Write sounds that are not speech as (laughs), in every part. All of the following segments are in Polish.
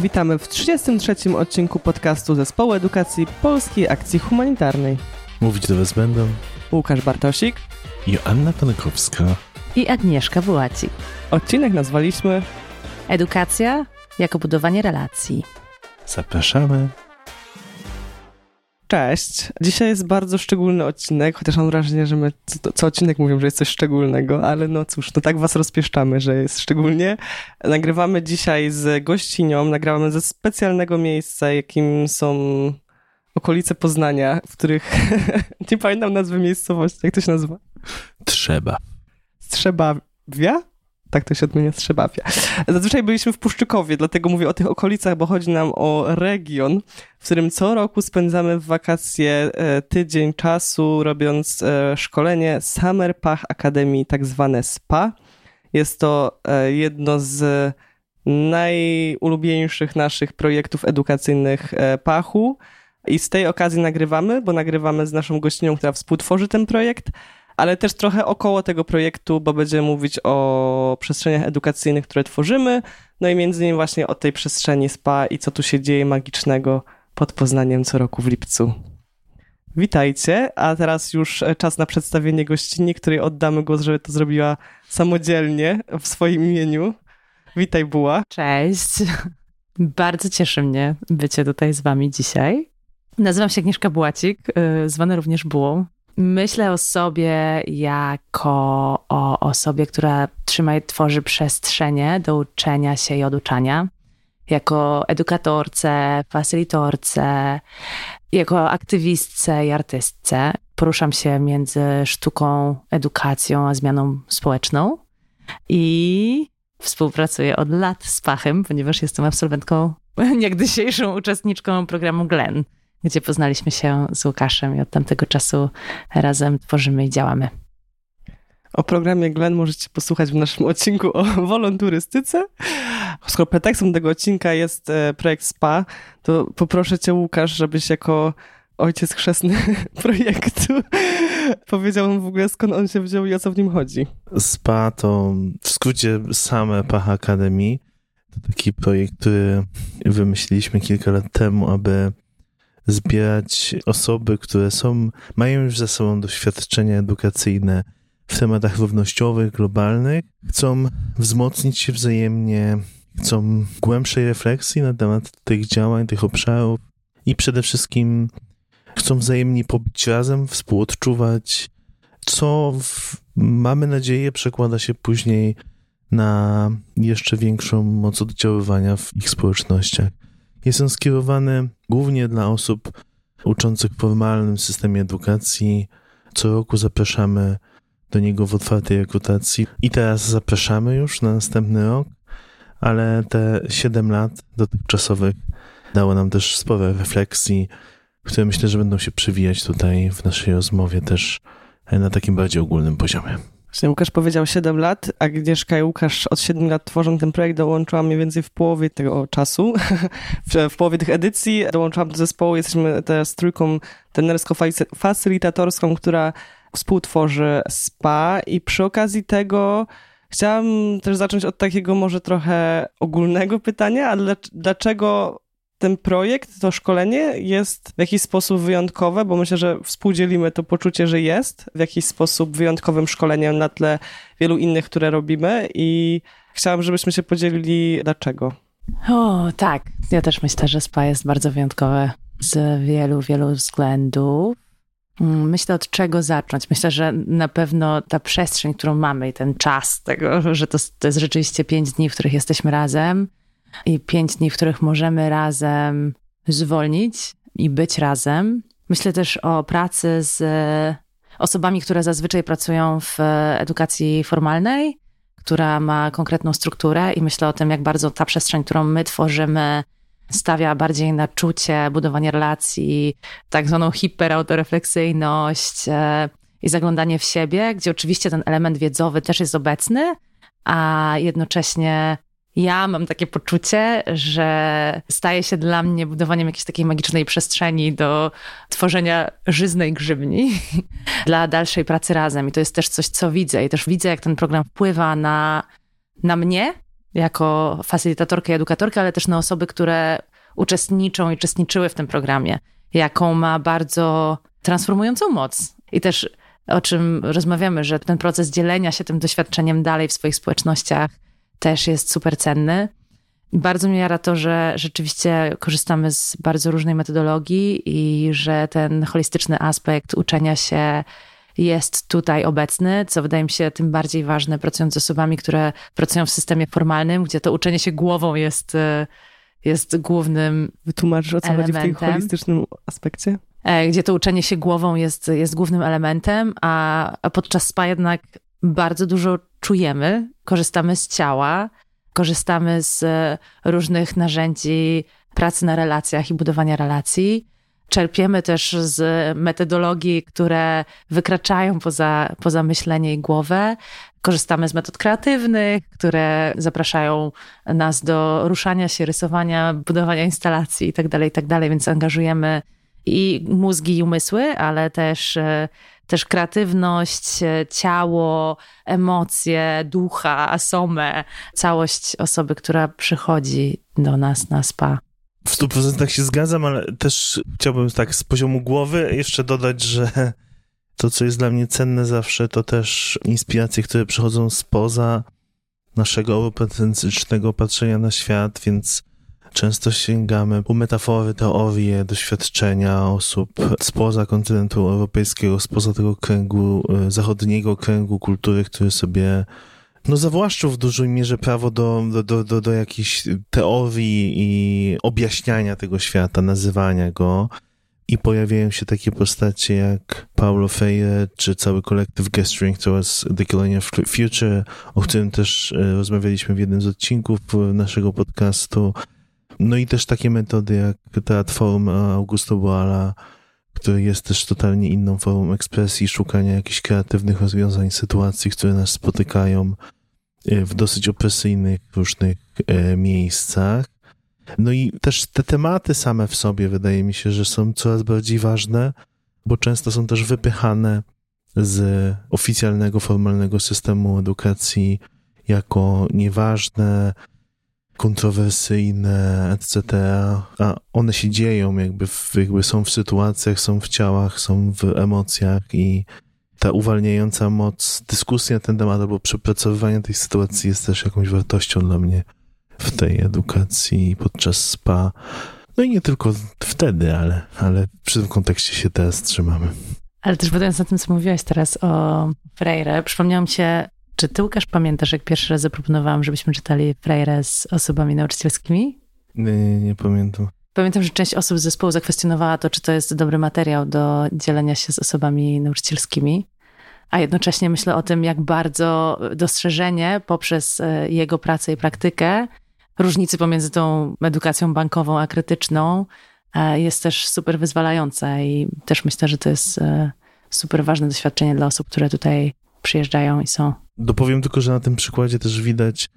Witamy w 33. odcinku podcastu Zespołu Edukacji Polskiej Akcji Humanitarnej. Mówić do Was będą Łukasz Bartosik Joanna Pankowska i Agnieszka Wyłacik. Odcinek nazwaliśmy Edukacja jako budowanie relacji. Zapraszamy. Cześć. Dzisiaj jest bardzo szczególny odcinek, chociaż mam wrażenie, że my co, co, odcinek mówią, że jest coś szczególnego, ale no cóż, no tak was rozpieszczamy, że jest szczególnie. Nagrywamy dzisiaj z gościnią, nagrywamy ze specjalnego miejsca, jakim są okolice Poznania, w których (laughs) nie pamiętam nazwy miejscowości, jak to się nazywa? Trzeba. Strzebawia? Tak to się odmienia Strzebawia. Zazwyczaj byliśmy w Puszczykowie, dlatego mówię o tych okolicach, bo chodzi nam o region, w którym co roku spędzamy w wakacje e, tydzień czasu, robiąc e, szkolenie Summer Pach Akademii, tak zwane SPA. Jest to e, jedno z najulubieńszych naszych projektów edukacyjnych Pachu. I z tej okazji nagrywamy, bo nagrywamy z naszą gościnią, która współtworzy ten projekt, ale też trochę około tego projektu, bo będziemy mówić o przestrzeniach edukacyjnych, które tworzymy, no i między innymi właśnie o tej przestrzeni SPA i co tu się dzieje magicznego pod Poznaniem co roku w lipcu. Witajcie, a teraz już czas na przedstawienie gościni, której oddamy głos, żeby to zrobiła samodzielnie w swoim imieniu. Witaj, Buła. Cześć. Bardzo cieszy mnie bycie tutaj z wami dzisiaj. Nazywam się Agnieszka Bułacik, y, zwana również Bułą. Myślę o sobie jako o osobie, która trzyma i tworzy przestrzenie do uczenia się i oduczania. Jako edukatorce, facilitorce, jako aktywistce i artystce. Poruszam się między sztuką, edukacją a zmianą społeczną. I współpracuję od lat z Pachem, ponieważ jestem absolwentką, (laughs) niegdysiejszą uczestniczką programu Glen gdzie poznaliśmy się z Łukaszem i od tamtego czasu razem tworzymy i działamy. O programie Glen możecie posłuchać w naszym odcinku o wolonturystyce. Skoro pretekstem tego odcinka jest e, projekt SPA, to poproszę cię Łukasz, żebyś jako ojciec chrzestny (laughs) projektu powiedział nam w ogóle skąd on się wziął i o co w nim chodzi. SPA to w skrócie same Pach Academy. To taki projekt, który wymyśliliśmy kilka lat temu, aby zbierać osoby, które są, mają już za sobą doświadczenia edukacyjne w tematach równościowych, globalnych, chcą wzmocnić się wzajemnie, chcą głębszej refleksji na temat tych działań, tych obszarów i przede wszystkim chcą wzajemnie pobyć razem, współodczuwać, co w, mamy nadzieję przekłada się później na jeszcze większą moc oddziaływania w ich społecznościach. Jest on skierowany głównie dla osób uczących w formalnym systemie edukacji. Co roku zapraszamy do niego w otwartej rekrutacji i teraz zapraszamy już na następny rok, ale te 7 lat dotychczasowych dało nam też sporo refleksji, które myślę, że będą się przewijać tutaj w naszej rozmowie też na takim bardziej ogólnym poziomie. Właśnie Łukasz powiedział 7 lat, Agnieszka i Łukasz od 7 lat tworzą ten projekt, dołączyłam mniej więcej w połowie tego czasu, (laughs) w, połowie tych edycji, dołączyłam do zespołu, jesteśmy teraz trójką trenersko-facylitatorską, która współtworzy SPA. I przy okazji tego chciałam też zacząć od takiego może trochę ogólnego pytania, ale dlaczego ten projekt, to szkolenie jest w jakiś sposób wyjątkowe, bo myślę, że współdzielimy to poczucie, że jest w jakiś sposób wyjątkowym szkoleniem na tle wielu innych, które robimy i chciałam, żebyśmy się podzielili dlaczego. O, tak. Ja też myślę, że SPA jest bardzo wyjątkowe z wielu, wielu względów. Mm, myślę, od czego zacząć. Myślę, że na pewno ta przestrzeń, którą mamy i ten czas tego, że to, to jest rzeczywiście pięć dni, w których jesteśmy razem, i pięć dni, w których możemy razem zwolnić i być razem. Myślę też o pracy z osobami, które zazwyczaj pracują w edukacji formalnej, która ma konkretną strukturę, i myślę o tym, jak bardzo ta przestrzeń, którą my tworzymy, stawia bardziej na czucie, budowanie relacji, tak zwaną hiperautorefleksyjność e, i zaglądanie w siebie, gdzie oczywiście ten element wiedzowy też jest obecny, a jednocześnie ja mam takie poczucie, że staje się dla mnie budowaniem jakiejś takiej magicznej przestrzeni do tworzenia żyznej grzybni (laughs) dla dalszej pracy razem. I to jest też coś, co widzę. I też widzę, jak ten program wpływa na, na mnie jako facylitatorkę i edukatorkę, ale też na osoby, które uczestniczą i uczestniczyły w tym programie, jaką ma bardzo transformującą moc. I też o czym rozmawiamy, że ten proces dzielenia się tym doświadczeniem dalej w swoich społecznościach też jest super cenny. Bardzo mnie jara to, że rzeczywiście korzystamy z bardzo różnej metodologii i że ten holistyczny aspekt uczenia się jest tutaj obecny, co wydaje mi się tym bardziej ważne, pracując z osobami, które pracują w systemie formalnym, gdzie to uczenie się głową jest, e, jest głównym. Wytłumaczysz o co elementem. chodzi w tym holistycznym aspekcie? E, gdzie to uczenie się głową jest, jest głównym elementem, a, a podczas spa jednak bardzo dużo czujemy, korzystamy z ciała, korzystamy z różnych narzędzi pracy na relacjach i budowania relacji. Czerpiemy też z metodologii, które wykraczają poza, poza myślenie i głowę. Korzystamy z metod kreatywnych, które zapraszają nas do ruszania się, rysowania, budowania instalacji itd., tak itd., tak więc angażujemy i mózgi i umysły, ale też, e, też kreatywność, e, ciało, emocje, ducha, asomę, całość osoby, która przychodzi do nas na spa. W 100% się zgadzam, ale też chciałbym tak z poziomu głowy jeszcze dodać, że to, co jest dla mnie cenne zawsze, to też inspiracje, które przychodzą spoza naszego eurocentrycznego patrzenia na świat, więc Często sięgamy po metafory, teorie, doświadczenia osób spoza kontynentu europejskiego, spoza tego kręgu, e, zachodniego kręgu kultury, który sobie no zawłaszczył w dużej mierze prawo do, do, do, do, jakichś teorii i objaśniania tego świata, nazywania go. I pojawiają się takie postacie jak Paulo Freire, czy cały kolektyw Gesturing Towards the Colonial Future, o którym też e, rozmawialiśmy w jednym z odcinków naszego podcastu. No i też takie metody jak teatr forum Augusto Boala, który jest też totalnie inną formą ekspresji, szukania jakichś kreatywnych rozwiązań sytuacji, które nas spotykają e, w dosyć opresyjnych różnych e, miejscach. No i też te tematy same w sobie wydaje mi się, że są coraz bardziej ważne, bo często są też wypychane z oficjalnego, formalnego systemu edukacji jako nieważne, kontrowersyjne, etc., a one się dzieją, jakby, w, jakby są w sytuacjach, są w ciałach, są w emocjach i ta uwalniająca moc dyskusji na ten temat albo przepracowywania tej sytuacji jest też jakąś wartością dla mnie w tej edukacji podczas spa. No i nie tylko wtedy, ale, ale przy tym kontekście się teraz trzymamy. Ale też badając na tym, co mówiłaś teraz o Freire, przypomniałam się czy ty, Łukasz, pamiętasz, jak pierwszy raz zaproponowałam, żebyśmy czytali Freire z osobami nauczycielskimi? Nie, nie, nie pamiętam. Pamiętam, że część osób z zespołu zakwestionowała to, czy to jest dobry materiał do dzielenia się z osobami nauczycielskimi. A jednocześnie myślę o tym, jak bardzo dostrzeżenie poprzez e, jego pracę i praktykę różnicy pomiędzy tą edukacją bankową a krytyczną e, jest też super wyzwalające i też myślę, że to jest e, super ważne doświadczenie dla osób, które tutaj przyjeżdżają i są. Dopowiem tylko, że na tym przykładzie też widać,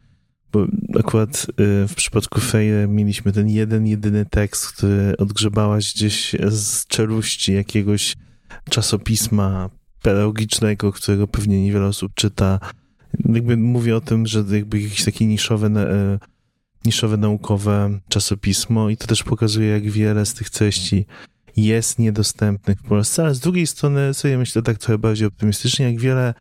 bo akurat y, w przypadku Feje mieliśmy ten jeden, jedyny tekst, który odgrzebałaś gdzieś z czeluści jakiegoś czasopisma pedagogicznego, którego pewnie niewiele osób czyta. Jakby mówię o tym, że jakby jakieś takie niszowe, y, niszowe naukowe czasopismo i to też pokazuje, jak wiele z tych treści jest niedostępnych w Polsce, ale z drugiej strony sobie myślę tak trochę bardziej optymistycznie, jak wiele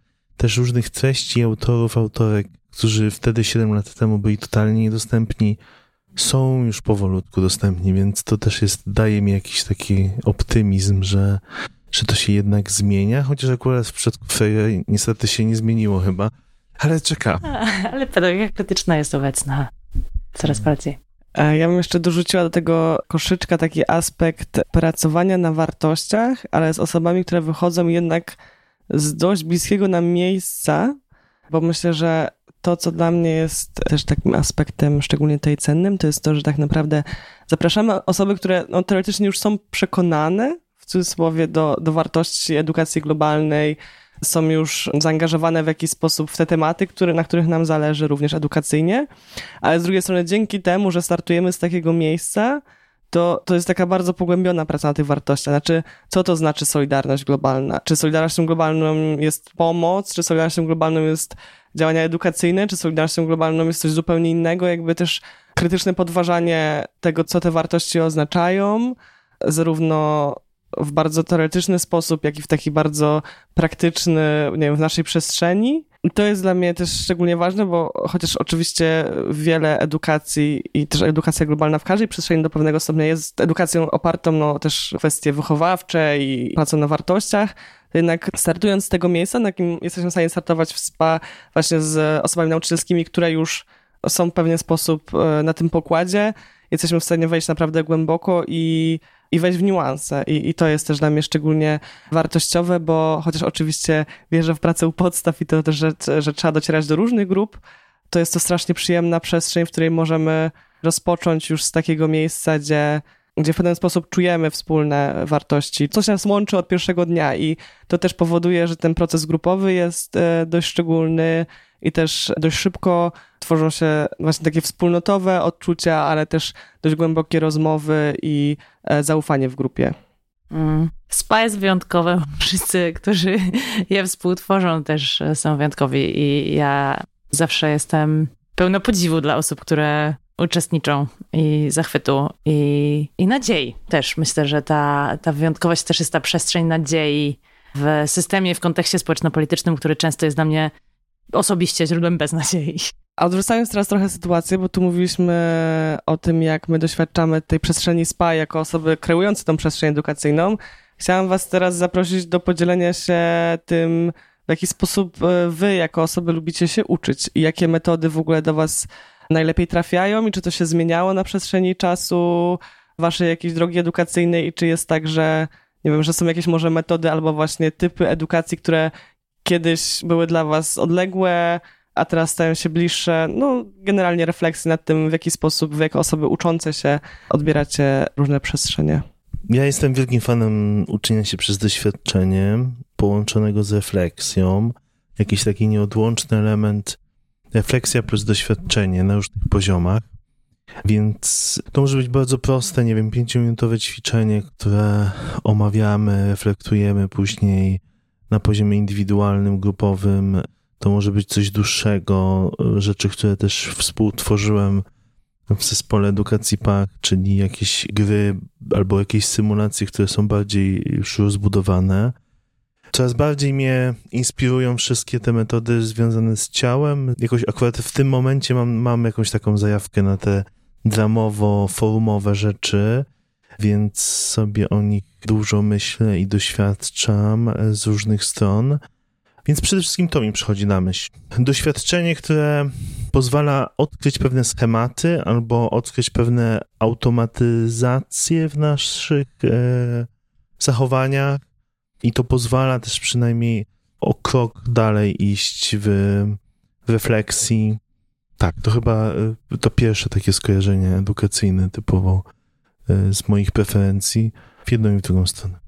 też różnych treści autorów, autorek, którzy wtedy 7 lat temu byli totalnie niedostępni, są już powolutku dostępni, więc to też jest, daje mi jakiś taki optymizm, że, że to się jednak zmienia, chociaż akurat w przypadku Freire niestety się nie zmieniło chyba, ale czeka. Ale pedagogika krytyczna jest obecna coraz bardziej. Ja bym jeszcze dorzuciła do tego koszyczka taki aspekt pracowania na wartościach, ale z osobami, które wychodzą jednak z dość bliskiego nam miejsca, bo myślę, że to, co dla mnie jest też takim aspektem szczególnie tej cennym, to jest to, że tak naprawdę zapraszamy osoby, które no, teoretycznie już są przekonane, w cudzysłowie, do, do wartości edukacji globalnej, są już zaangażowane w jakiś sposób w te tematy, które, na których nam zależy również edukacyjnie, ale z drugiej strony dzięki temu, że startujemy z takiego miejsca, to, to jest taka bardzo pogłębiona praca na tych wartościach. Znaczy, co to znaczy solidarność globalna? Czy solidarnością globalną jest pomoc? Czy solidarnością globalną jest działania edukacyjne? Czy solidarnością globalną jest coś zupełnie innego? Jakby też krytyczne podważanie tego, co te wartości oznaczają, zarówno w bardzo teoretyczny sposób, jak i w taki bardzo praktyczny, nie wiem, w naszej przestrzeni. To jest dla mnie też szczególnie ważne, bo chociaż oczywiście wiele edukacji i też edukacja globalna w każdej przestrzeni do pewnego stopnia jest edukacją opartą no, też kwestie wychowawcze i pracą na wartościach, jednak startując z tego miejsca, na jakim jesteśmy w stanie startować w SPA właśnie z osobami nauczycielskimi, które już są w pewien sposób e, na tym pokładzie, jesteśmy w stanie wejść naprawdę głęboko i i wejść w niuanse. I, I to jest też dla mnie szczególnie wartościowe, bo chociaż oczywiście wierzę w pracę u podstaw i to też, że, że trzeba docierać do różnych grup, to jest to strasznie przyjemna przestrzeń, w której możemy rozpocząć już z takiego miejsca, gdzie gdzie w pewien sposób czujemy wspólne wartości. Coś nas łączy od pierwszego dnia i to też powoduje, że ten proces grupowy jest e, dość szczególny i też dość szybko tworzą się właśnie takie wspólnotowe odczucia, ale też dość głębokie rozmowy i e, zaufanie w grupie. Mm. SPA jest wyjątkowe. (laughs) Wszyscy, którzy je współtworzą, też e, są wyjątkowi. I ja zawsze jestem pełna podziwu dla osób, które uczestniczą i zachwytu i, i nadziei też. Myślę, że ta, ta wyjątkowość też jest ta przestrzeń nadziei w systemie, w kontekście społeczno-politycznym, który często jest dla mnie osobiście źródłem beznadziei. A odrzucając teraz trochę sytuację, bo tu mówiliśmy o tym, jak my doświadczamy tej przestrzeni SPA jako osoby kreujące tą przestrzeń edukacyjną, chciałam was teraz zaprosić do podzielenia się tym, w jaki sposób e, wy jako osoby lubicie się uczyć i jakie metody w ogóle do was najlepiej trafiają i czy to się zmieniało na przestrzeni czasu waszej jakiejś drogi edukacyjnej i czy jest tak, że nie wiem, że są jakieś może metody albo właśnie typy edukacji, które kiedyś były dla was odległe, a teraz stają się bliższe. No, generalnie refleksji nad tym, w jaki sposób wy jako osoby uczące się odbieracie różne przestrzenie. Ja jestem wielkim fanem uczenia się przez doświadczenie połączonego z refleksją. Jakiś taki nieodłączny element refleksja plus doświadczenie na różnych poziomach. Więc to może być bardzo proste, nie wiem, pięciominutowe ćwiczenie, które omawiamy, reflektujemy później na poziomie indywidualnym, grupowym. To może być coś dłuższego, rzeczy, które też współtworzyłem w zespole edukacji PAK, czyli jakieś gry albo jakieś symulacje, które są bardziej już rozbudowane. Coraz bardziej mnie inspirują wszystkie te metody związane z ciałem. Jakoś akurat w tym momencie mam, mam jakąś taką zajawkę na te dramowo-forumowe rzeczy, więc sobie o nich dużo myślę i doświadczam z różnych stron. Więc przede wszystkim to mi przychodzi na myśl. Doświadczenie, które pozwala odkryć pewne schematy albo odkryć pewne automatyzacje w naszych e, zachowaniach, i to pozwala też przynajmniej o krok dalej iść w, w refleksji. Tak, to chyba e, to pierwsze takie skojarzenie edukacyjne typowo e, z moich preferencji w jedną i w drugą stronę.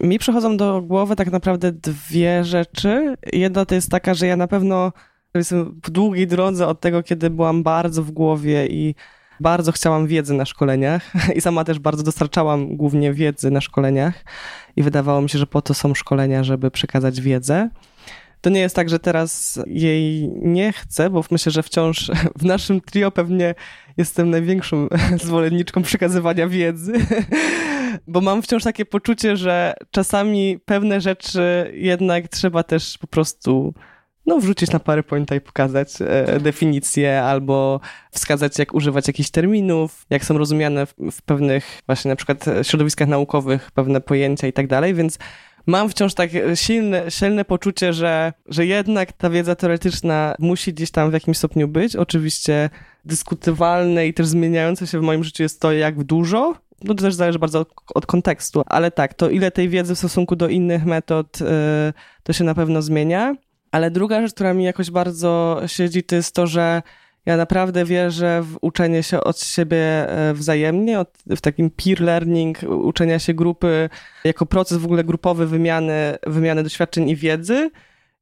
Mi przychodzą do głowy tak naprawdę dwie rzeczy. Jedna to jest taka, że ja na pewno jestem w długiej drodze od tego, kiedy byłam bardzo w głowie i bardzo chciałam wiedzy na szkoleniach (laughs) i sama też bardzo dostarczałam głównie wiedzy na szkoleniach i wydawało mi się, że po to są szkolenia, żeby przekazać wiedzę. To nie jest tak, że teraz jej nie chcę, bo myślę, że wciąż (laughs) w naszym trio pewnie jestem największą (laughs) zwolenniczką przekazywania wiedzy, bo mam wciąż takie poczucie, że czasami pewne rzeczy jednak trzeba też po prostu no, wrzucić na PowerPointa i pokazać e, definicję albo wskazać, jak używać jakichś terminów, jak są rozumiane w, w pewnych właśnie na przykład środowiskach naukowych pewne pojęcia i tak dalej, więc mam wciąż tak silne, silne poczucie, że, że jednak ta wiedza teoretyczna musi gdzieś tam w jakimś stopniu być. Oczywiście dyskutywalne i też zmieniające się w moim życiu jest to, jak dużo. No to też zależy bardzo od, od kontekstu, ale tak, to ile tej wiedzy w stosunku do innych metod, yy, to się na pewno zmienia. Ale druga rzecz, która mi jakoś bardzo siedzi, to jest to, że ja naprawdę wierzę w uczenie się od siebie e, wzajemnie, od, w takim peer learning, uczenia się grupy jako proces w ogóle grupowy wymiany, wymiany doświadczeń i wiedzy.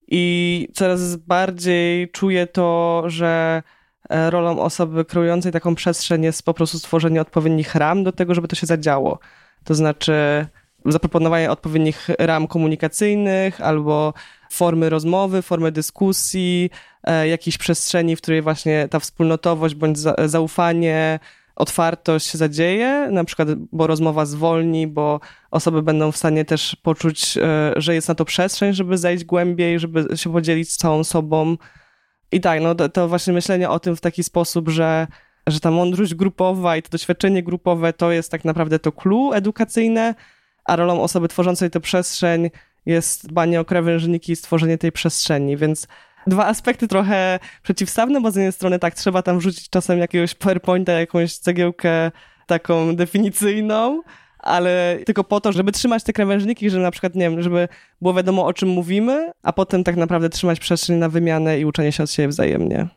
I coraz bardziej czuję to, że rolą osoby kreującej taką przestrzeń jest po prostu stworzenie odpowiednich ram do tego, żeby to się zadziało. To znaczy zaproponowanie odpowiednich ram komunikacyjnych albo formy rozmowy, formy dyskusji, e, jakiejś przestrzeni, w której właśnie ta wspólnotowość bądź zaufanie, otwartość się zadzieje, na przykład, bo rozmowa zwolni, bo osoby będą w stanie też poczuć, e, że jest na to przestrzeń, żeby zejść głębiej, żeby się podzielić z całą sobą. I tak, no to, to właśnie myślenie o tym w taki sposób, że, że ta mądrość grupowa i to doświadczenie grupowe to jest tak naprawdę to clue edukacyjne, a rolą osoby tworzącej tę przestrzeń jest dbanie o krawężniki i stworzenie tej przestrzeni, więc dwa aspekty trochę przeciwstawne, bo z jednej strony tak, trzeba tam wrzucić czasem jakiegoś PowerPointa, jakąś cegiełkę taką definicyjną, ale tylko po to, żeby trzymać te krawężniki, że na przykład, nie wiem, żeby było wiadomo o czym mówimy, a potem tak naprawdę trzymać przestrzeń na wymianę i uczenie się od siebie wzajemnie.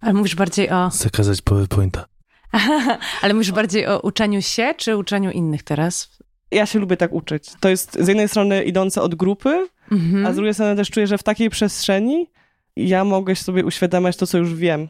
Ale mówisz bardziej o... Zakazać PowerPointa. (laughs) ale mówisz bardziej o uczeniu się, czy uczeniu innych teraz? Ja się lubię tak uczyć. To jest z jednej strony idące od grupy, mhm. a z drugiej strony też czuję, że w takiej przestrzeni ja mogę sobie uświadamiać to, co już wiem.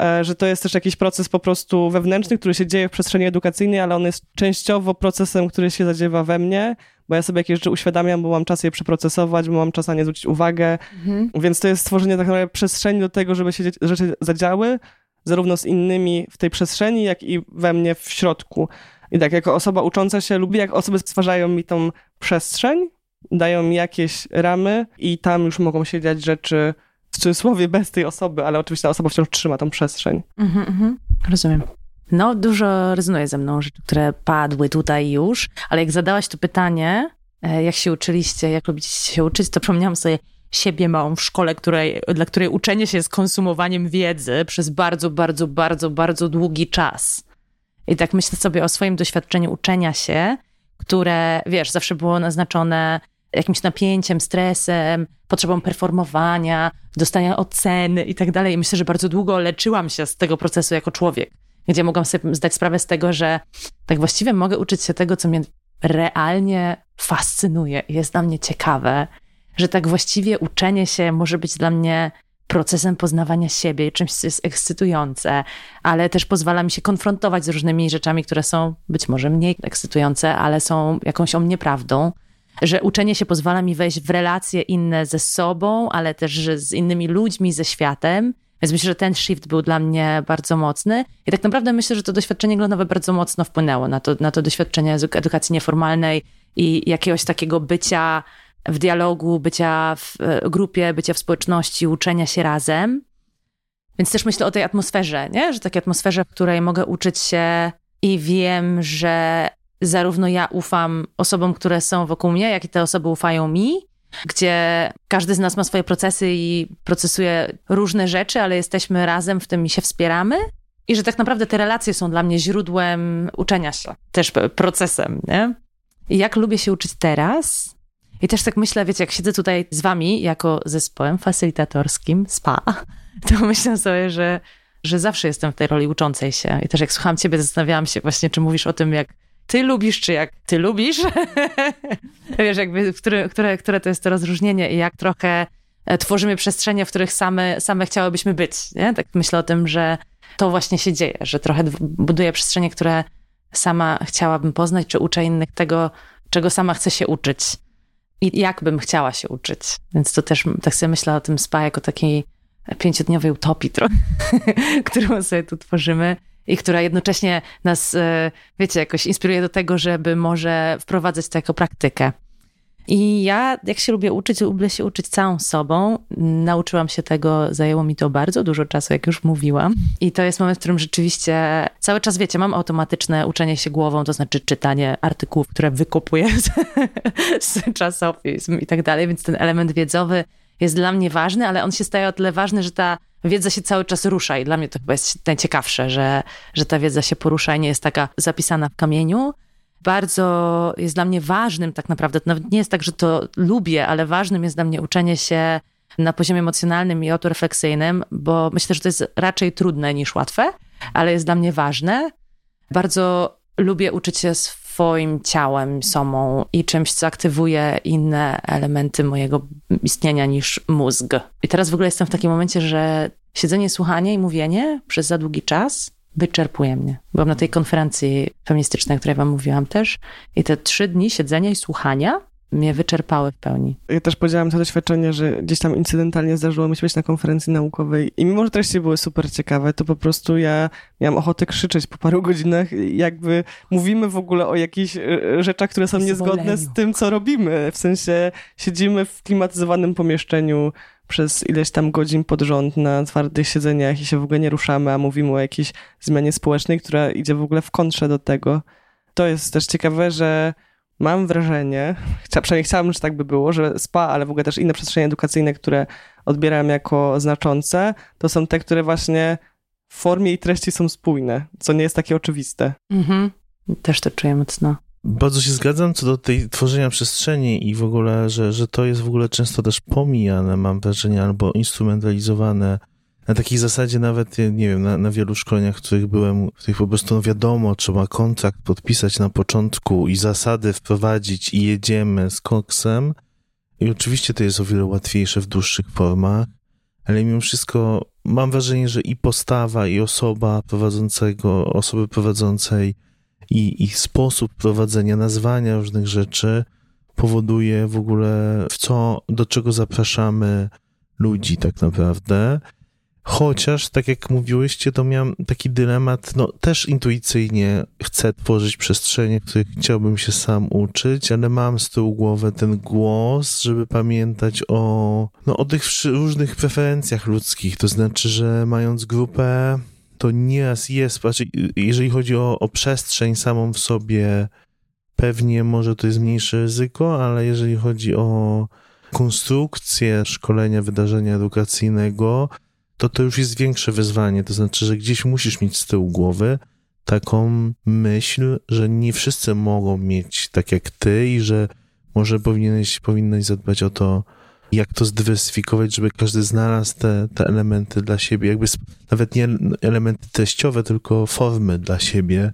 E, że to jest też jakiś proces po prostu wewnętrzny, który się dzieje w przestrzeni edukacyjnej, ale on jest częściowo procesem, który się zadziewa we mnie, bo ja sobie jakieś rzeczy uświadamiam, bo mam czas je przeprocesować, bo mam czas na nie zwrócić uwagę. Mhm. Więc to jest stworzenie tak naprawdę przestrzeni do tego, żeby się rzeczy zadziały, zarówno z innymi w tej przestrzeni, jak i we mnie w środku. I tak, jako osoba ucząca się, lubię, jak osoby stwarzają mi tą przestrzeń, dają mi jakieś ramy i tam już mogą się dziać rzeczy, w cudzysłowie bez tej osoby, ale oczywiście ta osoba wciąż trzyma tą przestrzeń. Mhm, mhm. Rozumiem. No, dużo rezonuje ze mną rzeczy, które padły tutaj już, ale jak zadałaś to pytanie, e, jak się uczyliście, jak lubicie się uczyć, to przypomniałam sobie siebie małą w szkole, której, dla której uczenie się jest konsumowaniem wiedzy przez bardzo, bardzo, bardzo, bardzo długi czas. I tak myślę sobie o swoim doświadczeniu uczenia się, które, wiesz, zawsze było naznaczone jakimś napięciem, stresem, potrzebą performowania, dostania oceny i tak dalej. I myślę, że bardzo długo leczyłam się z tego procesu jako człowiek, gdzie mogłam sobie zdać sprawę z tego, że tak właściwie mogę uczyć się tego, co mnie realnie fascynuje, jest dla mnie ciekawe, że tak właściwie uczenie się może być dla mnie procesem poznawania siebie, czymś, co jest ekscytujące, ale też pozwala mi się konfrontować z różnymi rzeczami, które są być może mniej ekscytujące, ale są jakąś o mnie prawdą. Że uczenie się pozwala mi wejść w relacje inne ze sobą, ale też z innymi ludźmi, ze światem. Więc myślę, że ten shift był dla mnie bardzo mocny. I tak naprawdę myślę, że to doświadczenie glonowe bardzo mocno wpłynęło na to, na to doświadczenie edukacji nieformalnej i jakiegoś takiego bycia w dialogu, bycia w e, grupie, bycia w społeczności, uczenia się razem. Więc też myślę o tej atmosferze, nie? że takiej atmosferze, w której mogę uczyć się i wiem, że zarówno ja ufam osobom, które są wokół mnie, jak i te osoby ufają mi, gdzie każdy z nas ma swoje procesy i procesuje różne rzeczy, ale jesteśmy razem w tym i się wspieramy. I że tak naprawdę te relacje są dla mnie źródłem uczenia się, też procesem. Nie? I jak lubię się uczyć teraz, i też tak myślę, wiecie, jak siedzę tutaj z wami jako zespołem facylitatorskim SPA, (laughs) to myślę sobie, że, że zawsze jestem w tej roli uczącej się. I też jak słucham ciebie, zastanawiałam się właśnie, czy mówisz o tym, jak ty lubisz, czy jak ty lubisz. (laughs) Wiesz, jakby, które, które, które to jest to rozróżnienie i jak trochę e, tworzymy przestrzenie, w których same, same chciałybyśmy być. Nie? Tak myślę o tym, że to właśnie się dzieje, że trochę buduję przestrzenie, które sama chciałabym poznać, czy uczę innych tego, czego sama chcę się uczyć i jak bym chciała się uczyć. Więc to też tak sobie myślę o tym SPA jako takiej pięciodniowej utopii (laughs) którą sobie tu tworzymy i która jednocześnie nas, e, wiecie, jakoś inspiruje do tego, żeby może wprowadzać to jako praktykę. I ja, jak się lubię uczyć, lubię się uczyć całą sobą. Nauczyłam się tego, zajęło mi to bardzo dużo czasu, jak już mówiłam. I to jest moment, w którym rzeczywiście cały czas, wiecie, mam automatyczne uczenie się głową, to znaczy czytanie artykułów, które wykopuję (laughs) z, z czasopizm i tak dalej, więc ten element wiedzowy jest dla mnie ważny, ale on się staje o tyle ważny, że ta wiedza się cały czas rusza i dla mnie to chyba jest najciekawsze, że, że ta wiedza się porusza i nie jest taka zapisana w kamieniu bardzo jest dla mnie ważnym tak naprawdę, to nawet nie jest tak, że to lubię, ale ważnym jest dla mnie uczenie się na poziomie emocjonalnym i autorefleksyjnym, bo myślę, że to jest raczej trudne niż łatwe, ale jest dla mnie ważne. Bardzo lubię uczyć się swoim ciałem, samą i czymś, co aktywuje inne elementy mojego istnienia niż mózg. I teraz w ogóle jestem w takim momencie, że siedzenie, słuchanie i mówienie przez za długi czas wyczerpuje mnie. Byłam na tej konferencji feministycznej, o której wam mówiłam też i te trzy dni siedzenia i słuchania mnie wyczerpały w pełni. Ja też podziałam to doświadczenie, że gdzieś tam incydentalnie zdarzyło mi się być na konferencji naukowej i mimo, że treści były super ciekawe, to po prostu ja miałam ochotę krzyczeć po paru godzinach, jakby mówimy w ogóle o jakichś e, rzeczach, które są niezgodne z tym, co robimy. W sensie siedzimy w klimatyzowanym pomieszczeniu przez ileś tam godzin pod rząd na twardych siedzeniach i się w ogóle nie ruszamy, a mówimy o jakiejś zmianie społecznej, która idzie w ogóle w kontrze do tego. To jest też ciekawe, że mam wrażenie, chcia, przynajmniej chciałabym, że tak by było, że SPA, ale w ogóle też inne przestrzenie edukacyjne, które odbieram jako znaczące, to są te, które właśnie w formie i treści są spójne, co nie jest takie oczywiste. Mhm. Też to czuję mocno. Bardzo się zgadzam co do tej tworzenia przestrzeni i w ogóle, że, że to jest w ogóle często też pomijane, mam wrażenie, albo instrumentalizowane na takiej zasadzie nawet, nie wiem, na, na wielu szkoleniach, w których byłem, w których po prostu no wiadomo, trzeba kontrakt podpisać na początku i zasady wprowadzić i jedziemy z koksem. I oczywiście to jest o wiele łatwiejsze w dłuższych formach, ale mimo wszystko mam wrażenie, że i postawa, i osoba prowadzącego, osoby prowadzącej, i, i sposób prowadzenia, nazwania różnych rzeczy powoduje w ogóle, w co, do czego zapraszamy ludzi tak naprawdę. Chociaż, tak jak mówiłyście, to miałem taki dylemat, no też intuicyjnie chcę tworzyć przestrzenie, w których chciałbym się sam uczyć, ale mam z tyłu głowy ten głos, żeby pamiętać o, no, o tych różnych preferencjach ludzkich. To znaczy, że mając grupę, to nieraz jest, znaczy, jeżeli chodzi o, o przestrzeń samą w sobie, pewnie może to jest mniejsze ryzyko, ale jeżeli chodzi o konstrukcję szkolenia, wydarzenia edukacyjnego, to to już jest większe wyzwanie. To znaczy, że gdzieś musisz mieć z tyłu głowy taką myśl, że nie wszyscy mogą mieć tak jak ty i że może powinieneś, powinnaś zadbać o to, jak to zdywersyfikować, żeby każdy znalazł te, te elementy dla siebie, jakby nawet nie elementy treściowe, tylko formy dla siebie,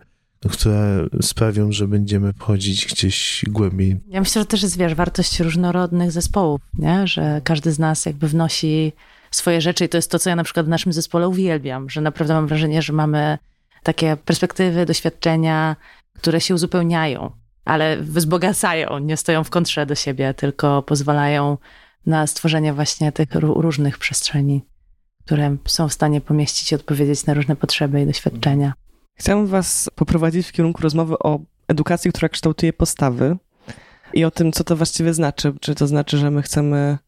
które sprawią, że będziemy wchodzić gdzieś głębiej. Ja myślę, że też jest, wiesz, wartość różnorodnych zespołów, nie? że każdy z nas jakby wnosi swoje rzeczy i to jest to, co ja na przykład w naszym zespole uwielbiam, że naprawdę mam wrażenie, że mamy takie perspektywy, doświadczenia, które się uzupełniają, ale wzbogacają, nie stoją w kontrze do siebie, tylko pozwalają na stworzenie właśnie tych różnych przestrzeni, które są w stanie pomieścić i odpowiedzieć na różne potrzeby i doświadczenia. Chciałbym Was poprowadzić w kierunku rozmowy o edukacji, która kształtuje postawy i o tym, co to właściwie znaczy. Czy to znaczy, że my chcemy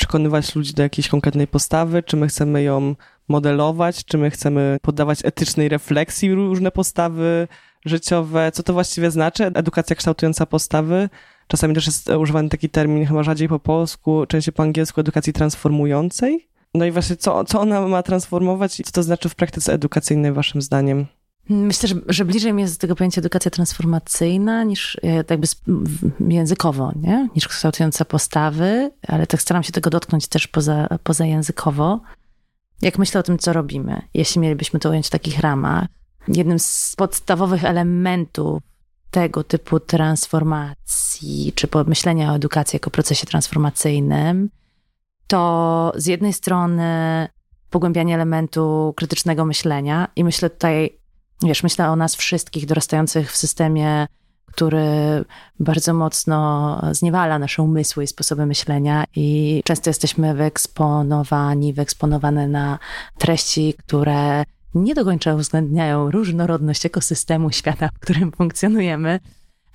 przekonywać ludzi do jakiejś konkretnej postawy, czy my chcemy ją modelować, czy my chcemy poddawać etycznej refleksji różne postawy życiowe, co to właściwie znaczy, edukacja kształtująca postawy. Czasami też jest używany taki termin, chyba rzadziej po polsku, częściej po angielsku, edukacji transformującej. No i właśnie, co, co ona ma transformować i co to znaczy w praktyce edukacyjnej, waszym zdaniem? Myślę, że, że bliżej mi jest do tego pojęcia edukacja transformacyjna niż e, jakby językowo, nie? niż kształtująca postawy, ale tak staram się tego dotknąć też poza, poza językowo. Jak myślę o tym, co robimy, jeśli mielibyśmy to ująć w takich ramach, jednym z podstawowych elementów tego typu transformacji, czy pomyślenia o edukacji jako procesie transformacyjnym, to z jednej strony pogłębianie elementu krytycznego myślenia i myślę tutaj, wiesz, myślę o nas wszystkich dorastających w systemie, który bardzo mocno zniewala nasze umysły i sposoby myślenia i często jesteśmy wyeksponowani, wyeksponowane na treści, które nie do końca uwzględniają różnorodność ekosystemu świata, w którym funkcjonujemy.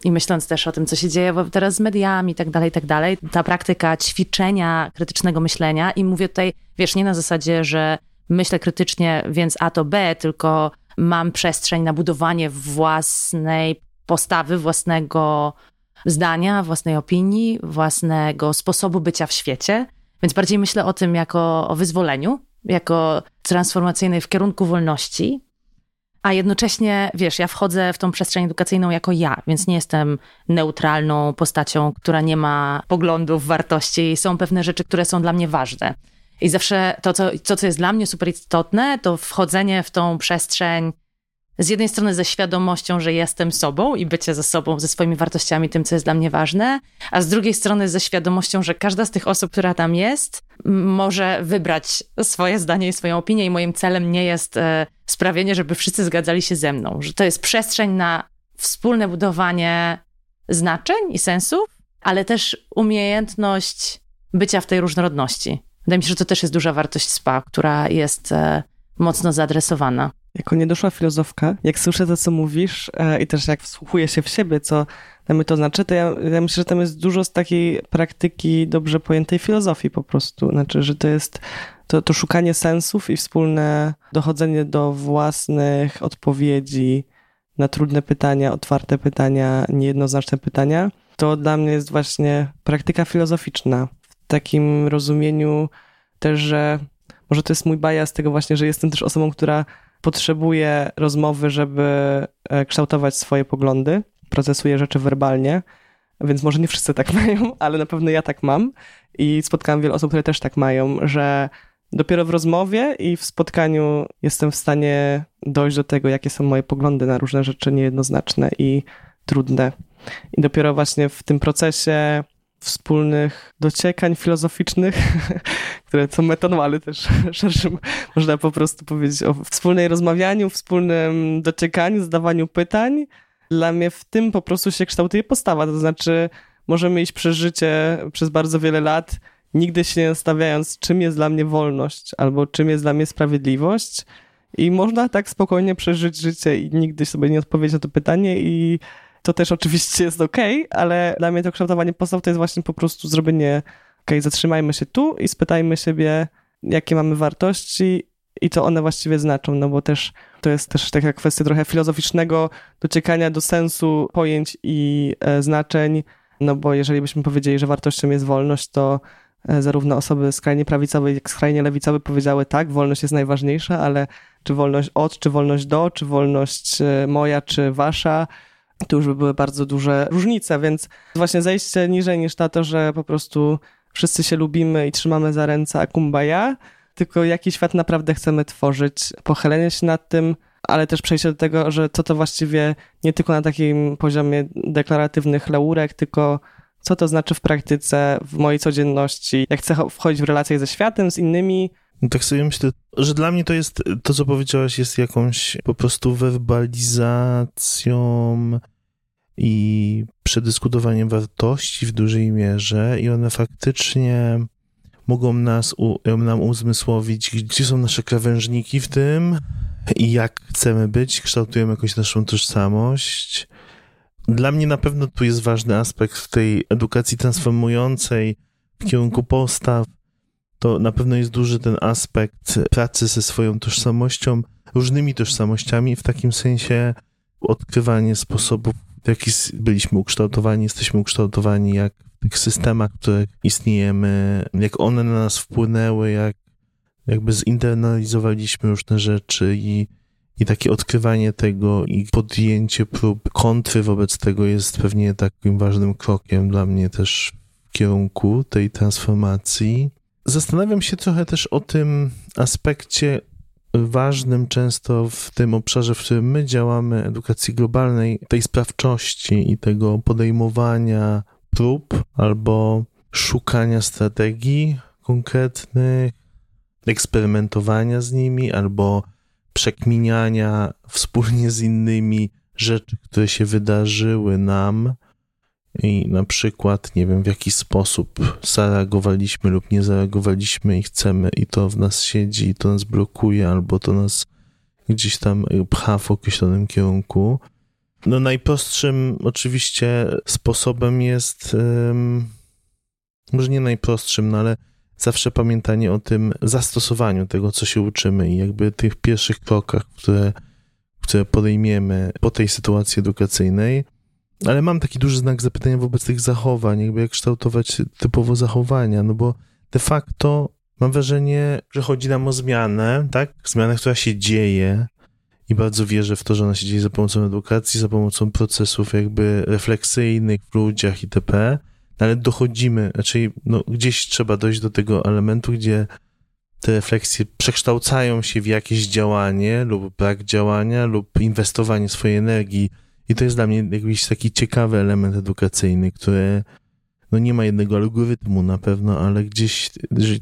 I myśląc też o tym, co się dzieje teraz z mediami i tak dalej, i tak dalej, ta praktyka ćwiczenia krytycznego myślenia i mówię tutaj, wiesz, nie na zasadzie, że myślę krytycznie, więc A to B, tylko mam przestrzeń na budowanie własnej postawy, własnego zdania, własnej opinii, własnego sposobu bycia w świecie. Więc bardziej myślę o tym jako o wyzwoleniu, jako transformacyjnej w kierunku wolności, a jednocześnie, wiesz, ja wchodzę w tą przestrzeń edukacyjną jako ja, więc nie jestem neutralną postacią, która nie ma poglądów, wartości. Są pewne rzeczy, które są dla mnie ważne. I zawsze to, co, to, co jest dla mnie super istotne, to wchodzenie w tą przestrzeń z jednej strony ze świadomością, że jestem sobą i bycie ze sobą, ze swoimi wartościami, tym, co jest dla mnie ważne, a z drugiej strony ze świadomością, że każda z tych osób, która tam jest, może wybrać swoje zdanie i swoją opinię, i moim celem nie jest e, sprawienie, żeby wszyscy zgadzali się ze mną, że to jest przestrzeń na wspólne budowanie znaczeń i sensów, ale też umiejętność bycia w tej różnorodności. Wydaje mi się, że to też jest duża wartość SPA, która jest e, mocno zaadresowana. Jako niedoszła filozofka, jak słyszę to, co mówisz e, i też jak wsłuchuję się w siebie, co dla mnie to znaczy, to ja, ja myślę, że tam jest dużo z takiej praktyki dobrze pojętej filozofii po prostu. Znaczy, że to jest to, to szukanie sensów i wspólne dochodzenie do własnych odpowiedzi na trudne pytania, otwarte pytania, niejednoznaczne pytania. To dla mnie jest właśnie praktyka filozoficzna. Takim rozumieniu też, że może to jest mój bias tego właśnie, że jestem też osobą, która potrzebuje rozmowy, żeby e, kształtować swoje poglądy, procesuje rzeczy werbalnie, więc może nie wszyscy tak (laughs) mają, ale na pewno ja tak mam i spotkałem wiele osób, które też tak mają, że dopiero w rozmowie i w spotkaniu jestem w stanie dojść do tego, jakie są moje poglądy na różne rzeczy niejednoznaczne i trudne. I dopiero właśnie w tym procesie wspólnych dociekań filozoficznych, (laughs) które są metodą, ale też (laughs) szerszym, można po prostu powiedzieć o wspólnej rozmawianiu, wspólnym dociekaniu, zadawaniu pytań. Dla mnie w tym po prostu się kształtuje postawa, to znaczy możemy iść przez życie przez bardzo wiele lat, nigdy się nie nastawiając, czym jest dla mnie wolność albo czym jest dla mnie sprawiedliwość. I można tak spokojnie przeżyć życie i nigdy sobie nie odpowiedzieć na to pytanie i to też oczywiście jest ok, ale dla mnie to kształtowanie postaw to jest właśnie po prostu zrobienie, ok, zatrzymajmy się tu i spytajmy siebie, jakie mamy wartości i co one właściwie znaczą, no bo też to jest też taka kwestia trochę filozoficznego dociekania do sensu pojęć i e, znaczeń, no bo jeżeli byśmy powiedzieli, że wartością jest wolność, to e, zarówno osoby skrajnie prawicowe, jak skrajnie lewicowe powiedziały tak, wolność jest najważniejsza, ale czy wolność od, czy wolność do, czy wolność e, moja, czy wasza, tu już by były bardzo duże różnice, więc właśnie zejście niżej niż na to, że po prostu wszyscy się lubimy i trzymamy za ręce a kumbaya, tylko jaki świat naprawdę chcemy tworzyć, pochylenie się nad tym, ale też przejście do tego, że co to właściwie nie tylko na takim poziomie deklaratywnych laurek, tylko co to znaczy w praktyce, w mojej codzienności, jak chcę wchodzić w relacje ze światem, z innymi, no tak sobie myślę, że dla mnie to jest, to co powiedziałaś jest jakąś po prostu werbalizacją i przedyskutowaniem wartości w dużej mierze i one faktycznie mogą nas, nam uzmysłowić, gdzie są nasze krawężniki w tym i jak chcemy być, kształtujemy jakąś naszą tożsamość. Dla mnie na pewno tu jest ważny aspekt tej edukacji transformującej w kierunku postaw, to na pewno jest duży ten aspekt pracy ze swoją tożsamością, różnymi tożsamościami, w takim sensie odkrywanie sposobów, w jaki byliśmy ukształtowani, jesteśmy ukształtowani, jak w tych systemach, w których istniejemy, jak one na nas wpłynęły, jak jakby zinternalizowaliśmy różne rzeczy i, i takie odkrywanie tego i podjęcie prób kontry wobec tego jest pewnie takim ważnym krokiem dla mnie też w kierunku tej transformacji. Zastanawiam się trochę też o tym aspekcie ważnym często w tym obszarze, w którym my działamy, edukacji globalnej, tej sprawczości i tego podejmowania prób albo szukania strategii konkretnych, eksperymentowania z nimi albo przekminiania wspólnie z innymi rzeczy, które się wydarzyły nam i na przykład, nie wiem, w jaki sposób zareagowaliśmy lub nie zareagowaliśmy i chcemy, i to w nas siedzi, i to nas blokuje, albo to nas gdzieś tam pcha w określonym kierunku. No najprostszym oczywiście sposobem jest, może nie najprostszym, no ale zawsze pamiętanie o tym zastosowaniu tego, co się uczymy i jakby tych pierwszych krokach, które, które podejmiemy po tej sytuacji edukacyjnej, ale mam taki duży znak zapytania wobec tych zachowań, jakby jak kształtować typowo zachowania, no bo de facto mam wrażenie, że chodzi nam o zmianę, tak? Zmianę, która się dzieje i bardzo wierzę w to, że ona się dzieje za pomocą edukacji, za pomocą procesów jakby refleksyjnych w ludziach itp., ale dochodzimy, raczej no, gdzieś trzeba dojść do tego elementu, gdzie te refleksje przekształcają się w jakieś działanie lub brak działania lub inwestowanie swojej energii. I to jest dla mnie jakiś taki ciekawy element edukacyjny, który no nie ma jednego algorytmu na pewno, ale gdzieś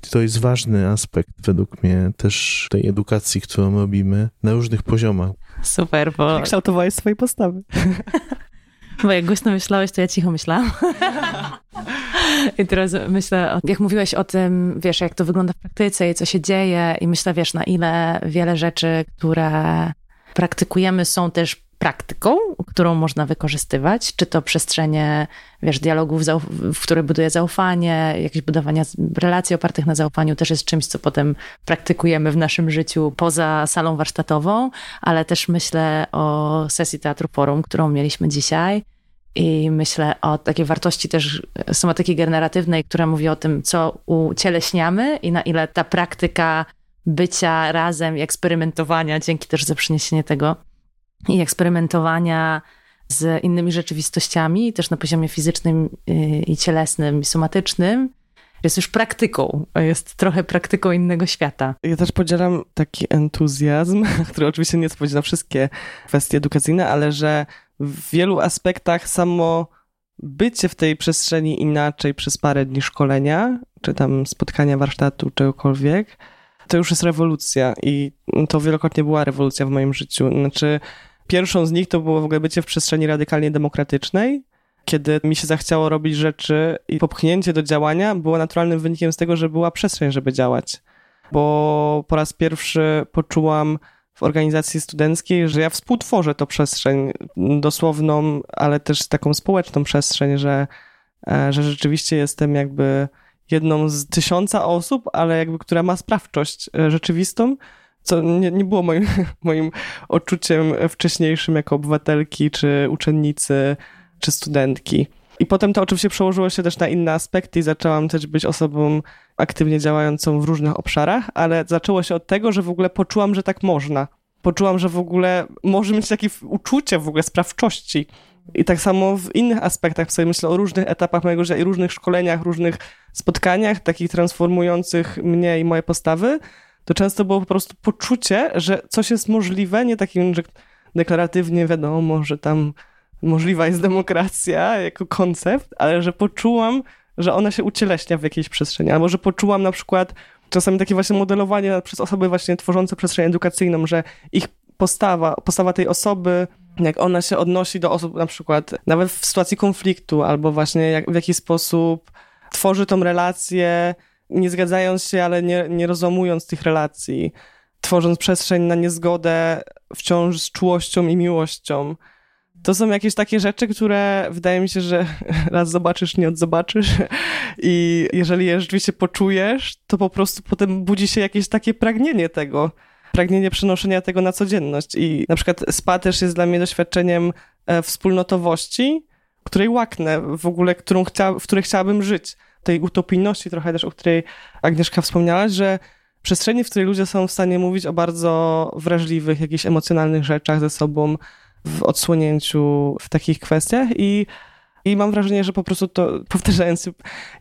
to jest ważny aspekt według mnie też tej edukacji, którą robimy na różnych poziomach. Super, bo... Kształtowałeś swoje postawy. (laughs) Bo jak głośno myślałeś, to ja cicho myślałam. (laughs) I teraz myślę, jak mówiłeś o tym, wiesz, jak to wygląda w praktyce i co się dzieje i myślę, wiesz, na ile wiele rzeczy, które praktykujemy są też praktyką, którą można wykorzystywać, czy to przestrzenie, wiesz, dialogów, w które buduje zaufanie, jakieś budowania relacji opartych na zaufaniu też jest czymś, co potem praktykujemy w naszym życiu poza salą warsztatową, ale też myślę o sesji Teatru Forum, którą mieliśmy dzisiaj. I myślę o takiej wartości też somatyki generatywnej, która mówi o tym, co ucieleśniamy i na ile ta praktyka bycia razem i eksperymentowania, dzięki też za przyniesienie tego i eksperymentowania z innymi rzeczywistościami, też na poziomie fizycznym y, i cielesnym, i somatycznym, jest już praktyką, jest trochę praktyką innego świata. Ja też podzielam taki entuzjazm, (laughs) który oczywiście nie spowodzi na wszystkie kwestie edukacyjne, ale że w wielu aspektach samo bycie w tej przestrzeni inaczej przez parę dni szkolenia, czy tam spotkania warsztatu, czegokolwiek, to już jest rewolucja i to wielokrotnie była rewolucja w moim życiu. Znaczy, Pierwszą z nich to było w ogóle bycie w przestrzeni radykalnie demokratycznej, kiedy mi się zachciało robić rzeczy i popchnięcie do działania było naturalnym wynikiem z tego, że była przestrzeń, żeby działać. Bo po raz pierwszy poczułam w organizacji studenckiej, że ja współtworzę to przestrzeń dosłowną, ale też taką społeczną przestrzeń, że, e, że rzeczywiście jestem jakby jedną z tysiąca osób, ale jakby która ma sprawczość e, rzeczywistą co nie, nie było moim, (laughs) moim odczuciem wcześniejszym jako obywatelki, czy uczennicy, czy studentki. I potem to oczywiście przełożyło się też na inne aspekty i zaczęłam też być osobą aktywnie działającą w różnych obszarach, ale zaczęło się od tego, że w ogóle poczułam, że tak można. Poczułam, że w ogóle może mieć takie uczucie w ogóle sprawczości. I tak samo w innych aspektach, sobie myślę o różnych etapach mojego życia i różnych szkoleniach, różnych spotkaniach, takich transformujących mnie i moje postawy, to często było po prostu poczucie, że coś jest możliwe, nie takim, że deklaratywnie wiadomo, że tam możliwa jest demokracja jako koncept, ale że poczułam, że ona się ucieleśnia w jakiejś przestrzeni, albo że poczułam na przykład czasami takie właśnie modelowanie przez osoby właśnie tworzące przestrzeń edukacyjną, że ich postawa, postawa tej osoby, jak ona się odnosi do osób na przykład nawet w sytuacji konfliktu, albo właśnie jak, w jaki sposób tworzy tą relację, nie zgadzając się, ale nie, nie tych relacji, tworząc przestrzeń na niezgodę wciąż z czułością i miłością. To są jakieś takie rzeczy, które wydaje mi się, że (laughs) raz zobaczysz, nie odzobaczysz. I jeżeli je rzeczywiście poczujesz, to po prostu potem budzi się jakieś takie pragnienie tego. Pragnienie przenoszenia tego na codzienność. I na przykład SPA też jest dla mnie doświadczeniem e, wspólnotowości, której łaknę w ogóle, którą chcia, w której chciałabym żyć tej utopijności trochę też, o której Agnieszka wspomniałaś, że przestrzeni, w której ludzie są w stanie mówić o bardzo wrażliwych, jakichś emocjonalnych rzeczach ze sobą w odsłonięciu w takich kwestiach i i mam wrażenie, że po prostu to, (laughs) powtarzając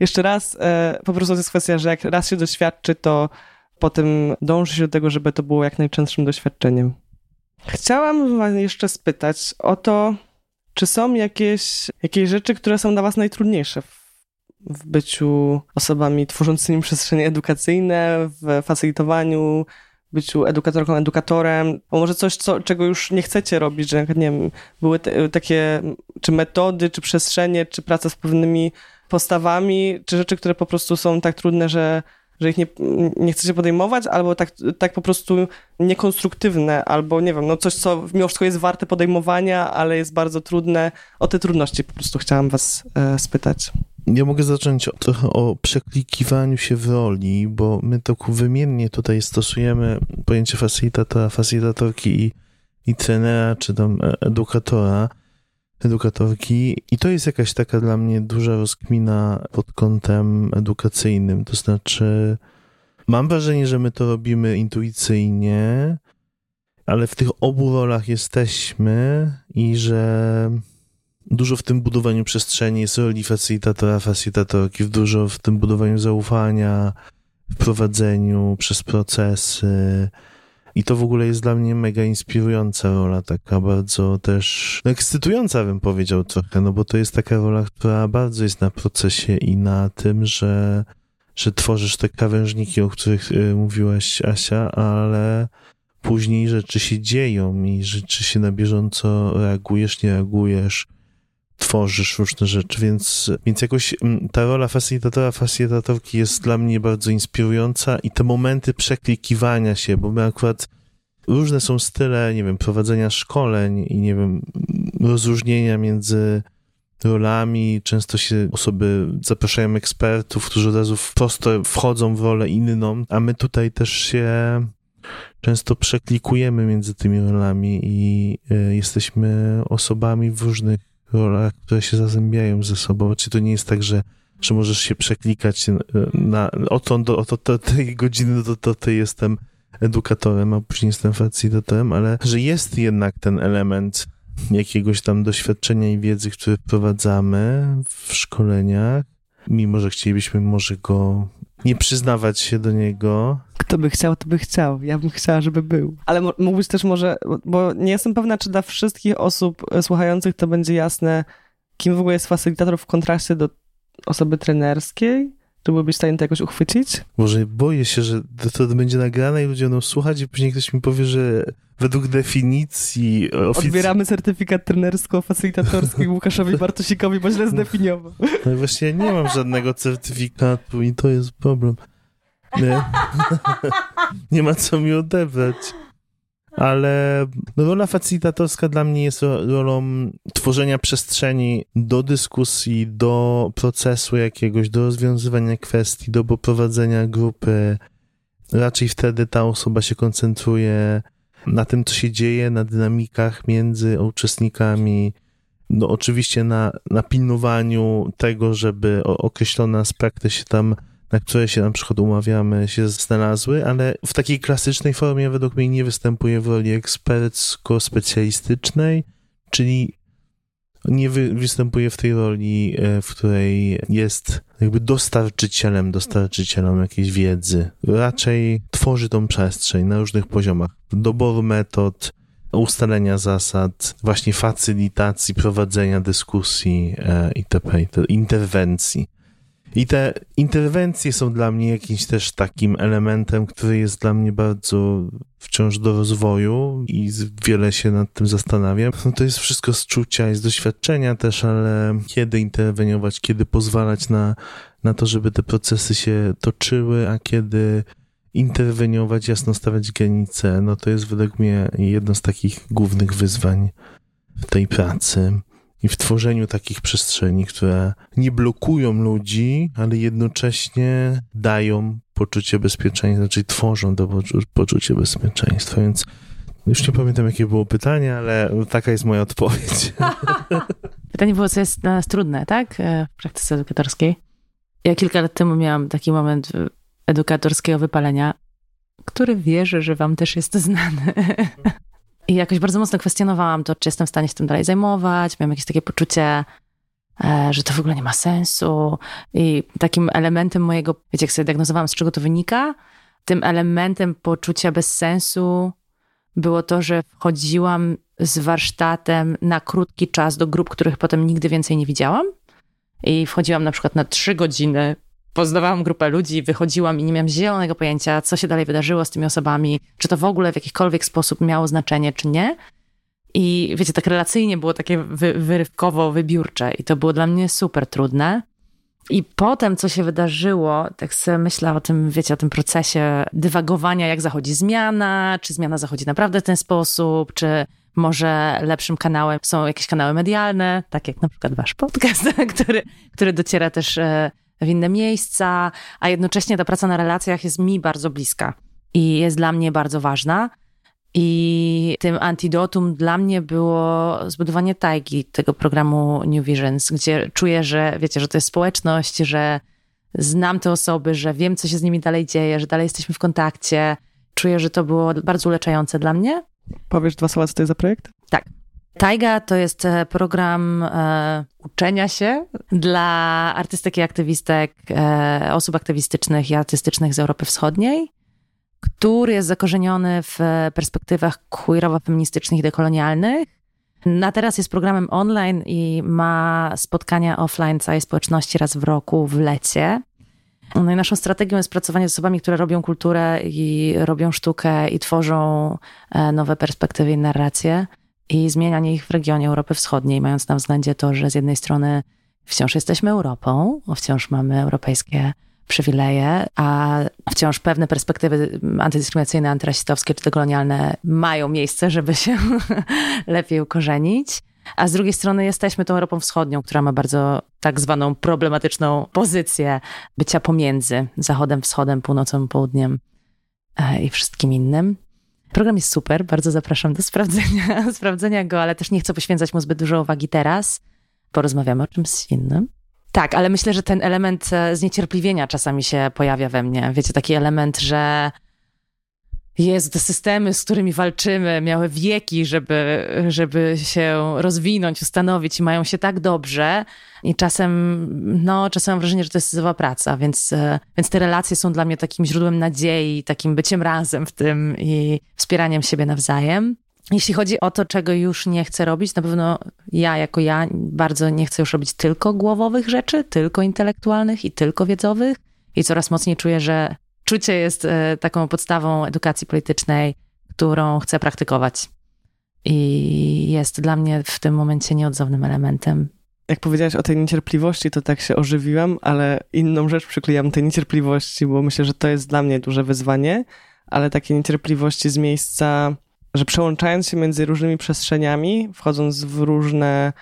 jeszcze raz, e, po prostu to jest kwestia, że jak raz się doświadczy, to potem dąży się do tego, żeby to było jak najczęstszym doświadczeniem. Chciałam was jeszcze spytać o to, czy są jakieś, jakieś rzeczy, które są dla was najtrudniejsze w byciu osobami tworzącymi przestrzenie edukacyjne, w facylitowaniu, byciu edukatorką, edukatorem, bo może coś, co, czego już nie chcecie robić, że nie wiem, były te, takie, czy metody, czy przestrzenie, czy praca z pewnymi postawami, czy rzeczy, które po prostu są tak trudne, że, że ich nie, nie chcecie podejmować, albo tak, tak po prostu niekonstruktywne, albo nie wiem, no coś, co mimo wszystko jest warte podejmowania, ale jest bardzo trudne. O te trudności po prostu chciałam was e, spytać. Ja mogę zacząć trochę o przeklikiwaniu się w roli, bo my tak wymiennie tutaj stosujemy pojęcie facilitatora, facilitatorki i, i trenera, czy tam edukatora, edukatorki. I to jest jakaś taka dla mnie duża rozkmina pod kątem edukacyjnym, to znaczy mam wrażenie, że my to robimy intuicyjnie, ale w tych obu rolach jesteśmy i że Dużo w tym budowaniu przestrzeni jest roli facilitatora, facilitatorki, dużo w tym budowaniu zaufania, w prowadzeniu, przez procesy. I to w ogóle jest dla mnie mega inspirująca rola, taka bardzo też ekscytująca bym powiedział trochę, no bo to jest taka rola, która bardzo jest na procesie i na tym, że, że tworzysz te krawężniki, o których y, mówiłaś Asia, ale później rzeczy się dzieją i rzeczy się na bieżąco reagujesz, nie reagujesz, tworzysz różne rzeczy, więc, więc jakoś mm, ta rola facilitatora, facilitatorki jest dla mnie bardzo inspirująca i te momenty przeklikiwania się, bo my akurat różne są style, nie wiem, prowadzenia szkoleń i nie wiem, rozróżnienia między rolami. Często się osoby zapraszają ekspertów, którzy od razu prosto wchodzą w rolę inną, a my tutaj też się często przeklikujemy między tymi rolami i y, jesteśmy osobami w różnych rolach, które się zazębiają ze sobą. Czy to nie jest tak, że, że możesz się przeklikać na, od, do, od, tej godziny do, do tej jestem edukatorem, a później jestem facilitatorem, ale że jest jednak ten element jakiegoś tam doświadczenia i wiedzy, który wprowadzamy w szkoleniach, mimo że chcielibyśmy może go nie przyznawać się do niego. Kto by chciał, to by chciał. Ja bym chciała, żeby był. Ale mógłbyś też może, bo nie jestem pewna, czy dla wszystkich osób e, słuchających to będzie jasne, kim w ogóle jest facylitator w kontraście do osoby trenerskiej. Czy byłbyś w stanie to jakoś uchwycić? Może boję się, że to, to będzie nagrane i ludzie będą słuchać i później ktoś mi powie, że według definicji... Ofic... Odbieramy certyfikat trenersko-facylitatorski Łukaszowi Bartosikowi, bo źle zdefiniował. No właśnie nie mam żadnego certyfikatu i to jest problem. Nie, (laughs) nie ma co mi odebrać. Ale rola facylitatorska dla mnie jest rolą tworzenia przestrzeni do dyskusji, do procesu jakiegoś, do rozwiązywania kwestii, do poprowadzenia grupy. Raczej wtedy ta osoba się koncentruje na tym, co się dzieje, na dynamikach między uczestnikami, no oczywiście na, na pilnowaniu tego, żeby określone aspekty się tam, na które się na przykład umawiamy, się znalazły, ale w takiej klasycznej formie według mnie nie występuje w roli ekspercko-specjalistycznej, czyli nie wy, występuje w tej roli, e, w której jest jakby dostarczycielem, dostarczycielem jakiejś wiedzy. Raczej tworzy tą przestrzeń na różnych poziomach. Doboru metod, ustalenia zasad, właśnie facylitacji, prowadzenia dyskusji e, itp., interwencji. I te interwencje są dla mnie jakimś też takim elementem, który jest dla mnie bardzo wciąż do rozwoju i wiele się nad tym zastanawiam. No to jest wszystko z czucia i z doświadczenia też, ale kiedy interweniować, kiedy pozwalać na, na to, żeby te procesy się toczyły, a kiedy interweniować, jasno stawiać granice, no to jest według mnie jedno z takich głównych wyzwań w tej pracy i w tworzeniu takich przestrzeni, które nie blokują ludzi, ale jednocześnie dają poczucie bezpieczeństwa, czyli tworzą to poczucie bezpieczeństwa. Więc już nie pamiętam, jakie było pytanie, ale taka jest moja odpowiedź. (laughs) Pytanie było, co jest dla nas trudne, tak? E, w praktyce edukatorskiej. Ja kilka lat temu miałam taki moment edukatorskiego wypalenia, który wierzę, że wam też jest znany. (laughs) I jakoś bardzo mocno kwestionowałam to, czy jestem w stanie się tym dalej zajmować. Miałam jakieś takie poczucie, e, że to w ogóle nie ma sensu. I takim elementem mojego, wiecie, jak sobie diagnozowałam, z czego to wynika, tym elementem poczucia bez sensu było to, że wchodziłam z warsztatem na krótki czas do grup, których potem nigdy więcej nie widziałam. I wchodziłam na przykład na trzy godziny poznawałam grupę ludzi, wychodziłam i nie miałam zielonego pojęcia, co się dalej wydarzyło z tymi osobami, czy to w ogóle w jakikolwiek sposób miało znaczenie, czy nie. I wiecie, tak relacyjnie było takie wy, wyrywkowo, wybiórcze i to było dla mnie super trudne. I potem, co się wydarzyło, tak sobie myślę o tym, wiecie, o tym procesie dywagowania, jak zachodzi zmiana, czy zmiana zachodzi naprawdę w ten sposób, czy może lepszym kanałem są jakieś kanały medialne, tak jak na przykład wasz podcast, (laughs) który, który dociera też e, w inne miejsca, a jednocześnie ta praca na relacjach jest mi bardzo bliska i jest dla mnie bardzo ważna. I tym antidotum dla mnie było zbudowanie tajgi tego programu New Visions, gdzie czuję, że wiecie, że to jest społeczność, że znam te osoby, że wiem, co się z nimi dalej dzieje, że dalej jesteśmy w kontakcie. Czuję, że to było bardzo uleczające dla mnie. Powiesz dwa słowa, co to jest za projekt? Tak. Taiga to jest e, program e, uczenia się dla artystek i aktywistek, e, osób aktywistycznych i artystycznych z Europy Wschodniej, który jest zakorzeniony w perspektywach queerowo-feministycznych i dekolonialnych. Na teraz jest programem online i ma spotkania offline całej społeczności raz w roku w lecie. No i naszą strategią jest pracowanie z osobami, które robią kulturę i robią sztukę i tworzą e, nowe perspektywy i narracje i zmienianie ich w regionie Europy Wschodniej, mając na względzie to, że z jednej strony wciąż jesteśmy Europą, wciąż mamy europejskie przywileje, a wciąż pewne perspektywy antydyskryminacyjne, antyrasistowskie czy dekolonialne mają miejsce, żeby się (laughs) lepiej ukorzenić. A z drugiej strony jesteśmy tą Europą Wschodnią, która ma bardzo tak zwaną problematyczną pozycję bycia pomiędzy Zachodem, Wschodem, Północą, Południem e, i wszystkim innym. Program jest super, bardzo zapraszam do sprawdzenia, (laughs) sprawdzenia go, ale też nie chcę poświęcać mu zbyt dużo uwagi teraz. Porozmawiamy o czymś innym. Tak, ale myślę, że ten element e, zniecierpliwienia czasami się pojawia we mnie. Wiecie, taki element, że jest te systemy, z którymi walczymy, miały wieki, żeby, żeby się rozwinąć, ustanowić i mają się tak dobrze. I czasem, no, czasem mam wrażenie, że to jest zła praca, więc, e, więc te relacje są dla mnie takim źródłem nadziei, takim byciem razem w tym i wspieraniem siebie nawzajem. Jeśli chodzi o to, czego już nie chcę robić, na pewno ja jako ja bardzo nie chcę już robić tylko głowowych rzeczy, tylko intelektualnych i tylko wiedzowych. I coraz mocniej czuję, że czucie jest e, taką podstawą edukacji politycznej, którą chcę praktykować. I jest dla mnie w tym momencie nieodzownym elementem. Jak powiedziałaś o tej niecierpliwości, to tak się ożywiłam, ale inną rzecz przyklejam tej niecierpliwości, bo myślę, że to jest dla mnie duże wyzwanie, ale takie niecierpliwości z miejsca, że przełączając się między różnymi przestrzeniami, wchodząc w różne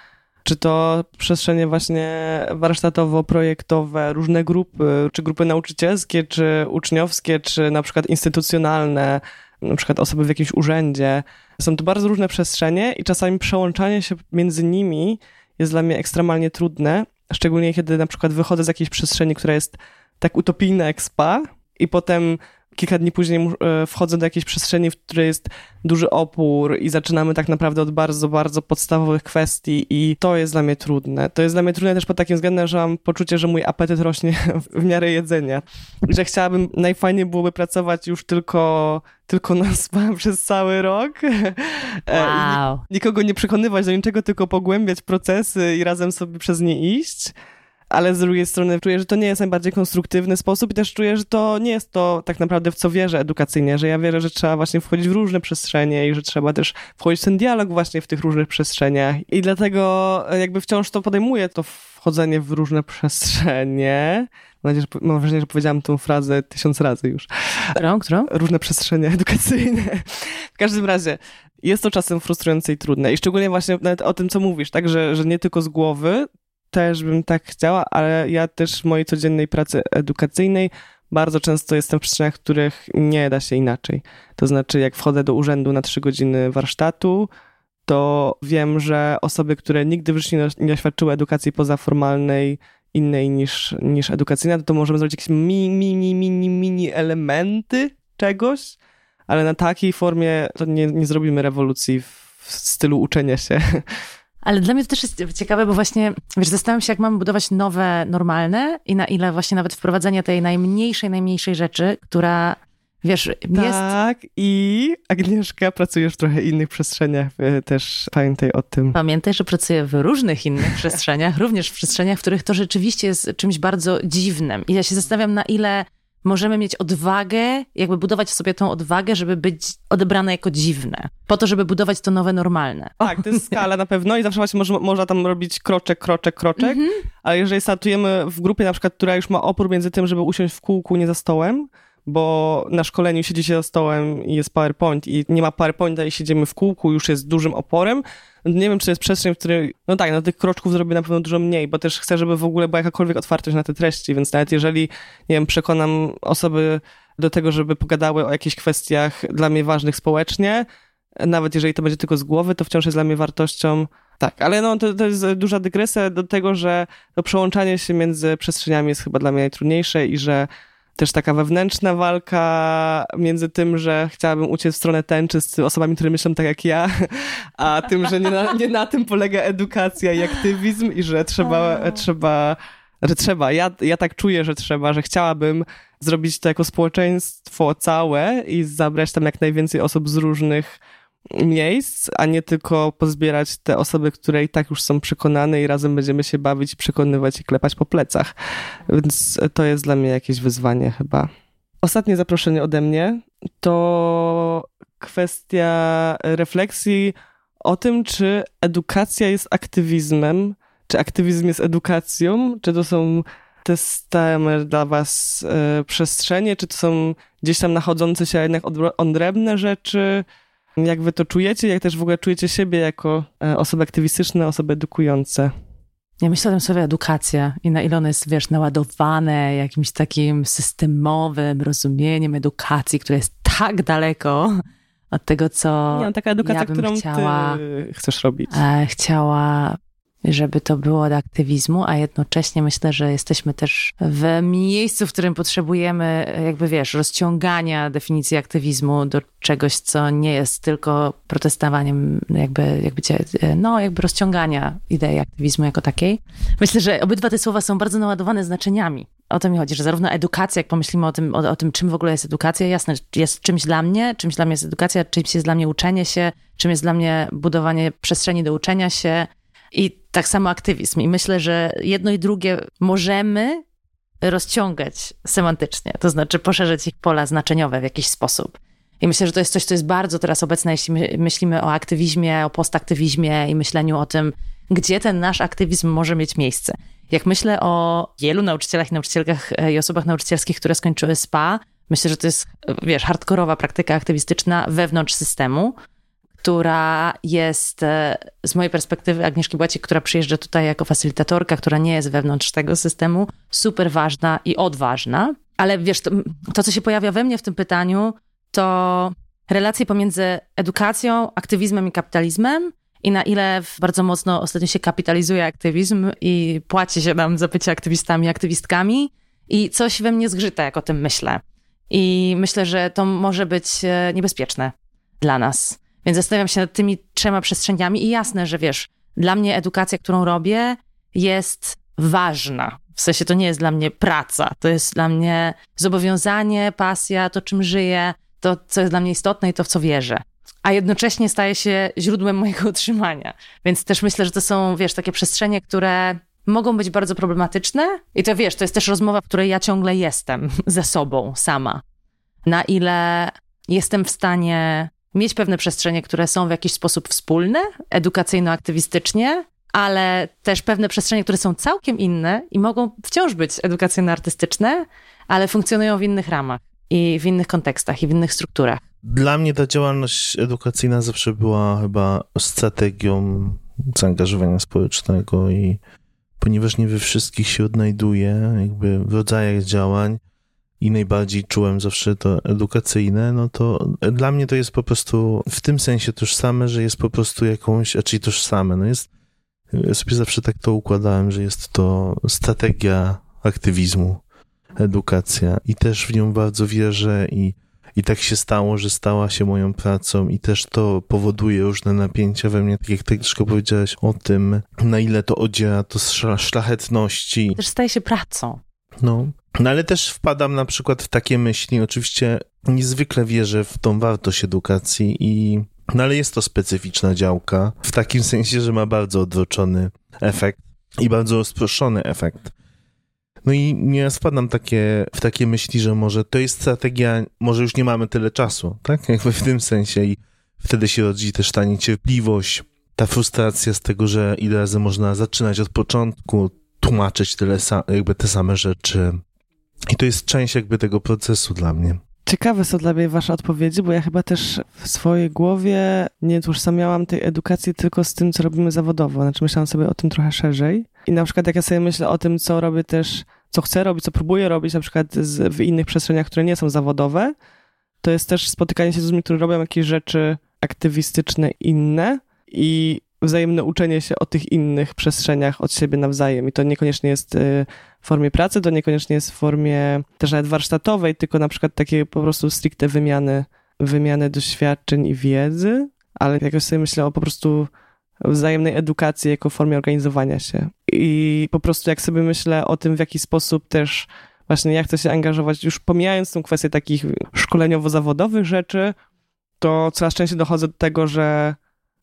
czy to przestrzenie właśnie warsztatowo-projektowe, różne grupy, czy grupy nauczycielskie, czy uczniowskie, czy na przykład instytucjonalne, na przykład osoby w jakimś urzędzie. Są to bardzo różne przestrzenie i czasami przełączanie się między nimi jest dla mnie ekstremalnie trudne, szczególnie kiedy na przykład wychodzę z jakiejś przestrzeni, która jest tak utopijna jak spa i potem kilka dni później e, wchodzę do jakiejś przestrzeni, w której jest duży opór i zaczynamy tak naprawdę od bardzo, bardzo podstawowych kwestii i to jest dla mnie trudne. To jest dla mnie trudne też pod takim względem, że mam poczucie, że mój apetyt rośnie (laughs) w miarę jedzenia. Że chciałabym, najfajniej byłoby pracować już tylko, tylko na spa (laughs) przez cały rok. (laughs) E, wow. Nikogo nie przekonywać do niczego, tylko pogłębiać procesy i razem sobie przez nie iść ale z drugiej strony czuję, że to nie jest najbardziej konstruktywny sposób i też czuję, że to nie jest to tak naprawdę w co wierzę edukacyjnie, że ja wierzę, że trzeba właśnie wchodzić w różne przestrzenie i że trzeba też wchodzić w ten dialog właśnie w tych różnych przestrzeniach i dlatego jakby wciąż to podejmuję, to wchodzenie w różne przestrzenie. Mam, nadzieję, że, mam wrażenie, że powiedziałam tę frazę tysiąc razy już. Którą? Którą? Różne przestrzenie (laughs) edukacyjne. W każdym razie, jest to czasem frustrujące i trudne. I szczególnie właśnie o tym, co mówisz, tak, że, że nie tylko z głowy, też bym tak chciała, ale ja też w mojej codziennej pracy edukacyjnej bardzo często jestem w przestrzeniach, w których nie da się inaczej. To znaczy, jak wchodzę do urzędu na trzy godziny warsztatu, to wiem, że osoby, które nigdy w życiu nie doświadczyły edukacji pozaformalnej, innej niż, niż edukacyjna, to, to możemy zrobić jakieś mini, mini, mini, mini elementy czegoś, ale na takiej formie to nie, nie zrobimy rewolucji w, w stylu uczenia się. (laughs) Ale dla mnie to też jest ciekawe, bo właśnie, wiesz, zastanawiam się, jak mamy budować nowe, normalne i na ile właśnie nawet wprowadzenie tej najmniejszej, najmniejszej rzeczy, która, wiesz, jest... Tak, i Agnieszka, pracujesz w trochę innych przestrzeniach, też pamiętaj o tym. Pamiętaj, że pracuję w różnych innych przestrzeniach, (laughs) również w przestrzeniach, w których to rzeczywiście jest czymś bardzo dziwnym. I ja się zastanawiam, na ile możemy mieć odwagę, jakby budować w sobie tą odwagę, żeby być odebrane jako dziwne, po to, żeby budować to nowe normalne. Tak, to jest skala na pewno i zawsze właśnie można, można tam robić kroczek, kroczek, kroczek, mm -hmm. ale jeżeli startujemy w grupie na przykład, która już ma opór między tym, żeby usiąść w kółku, nie za stołem, bo na szkoleniu siedzi się za stołem i jest PowerPoint i nie ma PowerPointa i siedzimy w kółku, już jest dużym oporem. Nie wiem, czy jest przestrzeń, w której, no tak, no tych kroczków zrobię na pewno dużo mniej, bo też chcę, żeby w ogóle była jakakolwiek otwartość na te treści, więc nawet jeżeli, nie wiem, przekonam osoby do tego, żeby pogadały o jakichś kwestiach dla mnie ważnych społecznie, nawet jeżeli to będzie tylko z głowy, to wciąż jest dla mnie wartością tak, ale no, to, to jest duża dygresja do tego, że to przełączanie się między przestrzeniami jest chyba dla mnie najtrudniejsze i że też taka wewnętrzna walka między tym, że chciałabym uciec w stronę tęczy z osobami, które myślą tak jak ja, a tym, że nie na, nie na tym polega edukacja i aktywizm i że trzeba, trzeba że trzeba, ja, ja tak czuję, że trzeba, że chciałabym zrobić to jako społeczeństwo całe i zabrać tam jak najwięcej osób z różnych miejsc, a nie tylko pozbierać te osoby, które i tak już są przekonane i razem będziemy się bawić, przekonywać i klepać po plecach. Więc to jest dla mnie jakieś wyzwanie chyba. Ostatnie zaproszenie ode mnie to kwestia refleksji o tym, czy edukacja jest aktywizmem, czy aktywizm jest edukacją, czy to są te stałe dla was y, przestrzenie, czy to są gdzieś tam nachodzące się jednak odrębne rzeczy, jak wy to czujecie? Jak też w ogóle czujecie siebie jako e, osoby aktywistyczne, osoby edukujące? Ja myślę o tym słowie edukacja i na ile ono jest, wiesz, naładowane jakimś takim systemowym rozumieniem edukacji, które jest tak daleko od tego, co Nie, no, taka edukacja, ja bym którą chciała, chcesz robić. E, chciała żeby to było od aktywizmu, a jednocześnie myślę, że jesteśmy też w miejscu, w którym potrzebujemy, jakby wiesz, rozciągania definicji aktywizmu do czegoś, co nie jest tylko protestowaniem, jakby, jakby, no, jakby rozciągania idei aktywizmu jako takiej. Myślę, że obydwa te słowa są bardzo naładowane znaczeniami. O to mi chodzi, że zarówno edukacja, jak pomyślimy o tym, o, o tym, czym w ogóle jest edukacja, jasne, jest czymś dla mnie, czymś dla mnie jest edukacja, czymś jest dla mnie uczenie się, czym jest dla mnie budowanie przestrzeni do uczenia się, i tak samo aktywizm. I myślę, że jedno i drugie możemy rozciągać semantycznie, to znaczy poszerzyć ich pola znaczeniowe w jakiś sposób. I myślę, że to jest coś, co jest bardzo teraz obecne, jeśli myślimy o aktywizmie, o postaktywizmie i myśleniu o tym, gdzie ten nasz aktywizm może mieć miejsce. Jak myślę o wielu nauczycielach i nauczycielkach e, i osobach nauczycielskich, które skończyły SPA, myślę, że to jest, wiesz, hardkorowa praktyka aktywistyczna wewnątrz systemu, która jest e, z mojej perspektywy Agnieszki Błacik, która przyjeżdża tutaj jako facylitatorka, która nie jest wewnątrz tego systemu, super ważna i odważna. Ale wiesz, to, to co się pojawia we mnie w tym pytaniu, to relacje pomiędzy edukacją, aktywizmem i kapitalizmem i na ile bardzo mocno ostatnio się kapitalizuje aktywizm i płaci się nam za bycie aktywistami, aktywistkami i coś we mnie zgrzyta, jak o tym myślę. I myślę, że to może być e, niebezpieczne dla nas. Więc zastanawiam się nad tymi trzema przestrzeniami i jasne, że wiesz, dla mnie edukacja, którą robię, jest ważna. W sensie to nie jest dla mnie praca, to jest dla mnie zobowiązanie, pasja, to czym żyję, to co jest dla mnie istotne i to w co wierzę. A jednocześnie staje się źródłem mojego (laughs) utrzymania. Więc też myślę, że to są, wiesz, takie przestrzenie, które mogą być bardzo problematyczne. I to wiesz, to jest też rozmowa, w której ja ciągle jestem (laughs) ze sobą sama. Na ile jestem w stanie mieć pewne przestrzenie, które są w jakiś sposób wspólne, edukacyjno-aktywistycznie, ale też pewne przestrzenie, które są całkiem inne i mogą wciąż być edukacyjno-artystyczne, ale funkcjonują w innych ramach i w innych kontekstach i w innych strukturach. Dla mnie ta działalność edukacyjna zawsze była chyba strategią zaangażowania społecznego i ponieważ nie we wszystkich się odnajduję, jakby w rodzajach działań, i najbardziej czułem zawsze to edukacyjne, no to dla mnie to jest po prostu w tym sensie tożsame, że jest po prostu jakąś, a czyli tożsame, no jest, ja sobie zawsze tak to układałem, że jest to strategia aktywizmu, edukacja i też w nią bardzo wierzę i i tak się stało, że stała się moją pracą i też to powoduje różne napięcia we mnie, tak jak ty troszkę powiedziałeś o tym, na ile to odziera to szlachetności. Też staje się pracą. No, no ale też wpadam na przykład w takie myśli, oczywiście niezwykle wierzę w tą wartość edukacji i no ale jest to specyficzna działka, w takim sensie, że ma bardzo odroczony efekt i bardzo rozproszony efekt. No i nie wpadam takie, w takie myśli, że może to jest strategia, może już nie mamy tyle czasu, tak? Jakby w tym sensie i wtedy się rodzi też ta niecierpliwość, ta frustracja z tego, że ile razy można zaczynać od początku, tłumaczyć tyle, jakby te same rzeczy, i to jest część jakby tego procesu dla mnie. Ciekawe są dla mnie wasze odpowiedzi, bo ja chyba też w swojej głowie nie utożsamiałam tej edukacji tylko z tym, co robimy zawodowo. Znaczy myślałam sobie o tym trochę szerzej. I na przykład jak ja sobie myślę o tym, co robię też, co chcę robić, co próbuję robić na przykład z, w innych przestrzeniach, które nie są zawodowe, to jest też spotykanie się z ludźmi, którzy robią jakieś rzeczy aktywistyczne inne i wzajemne uczenie się o tych innych przestrzeniach od siebie nawzajem. I to niekoniecznie jest y, formie pracy, to niekoniecznie jest w formie też nawet warsztatowej, tylko na przykład takiej po prostu stricte wymiany, wymiany doświadczeń i wiedzy, ale jakoś sobie myślę o po prostu wzajemnej edukacji jako formie organizowania się. I po prostu jak sobie myślę o tym, w jaki sposób też właśnie ja chcę się angażować, już pomijając tą kwestię takich szkoleniowo-zawodowych rzeczy, to coraz częściej dochodzę do tego, że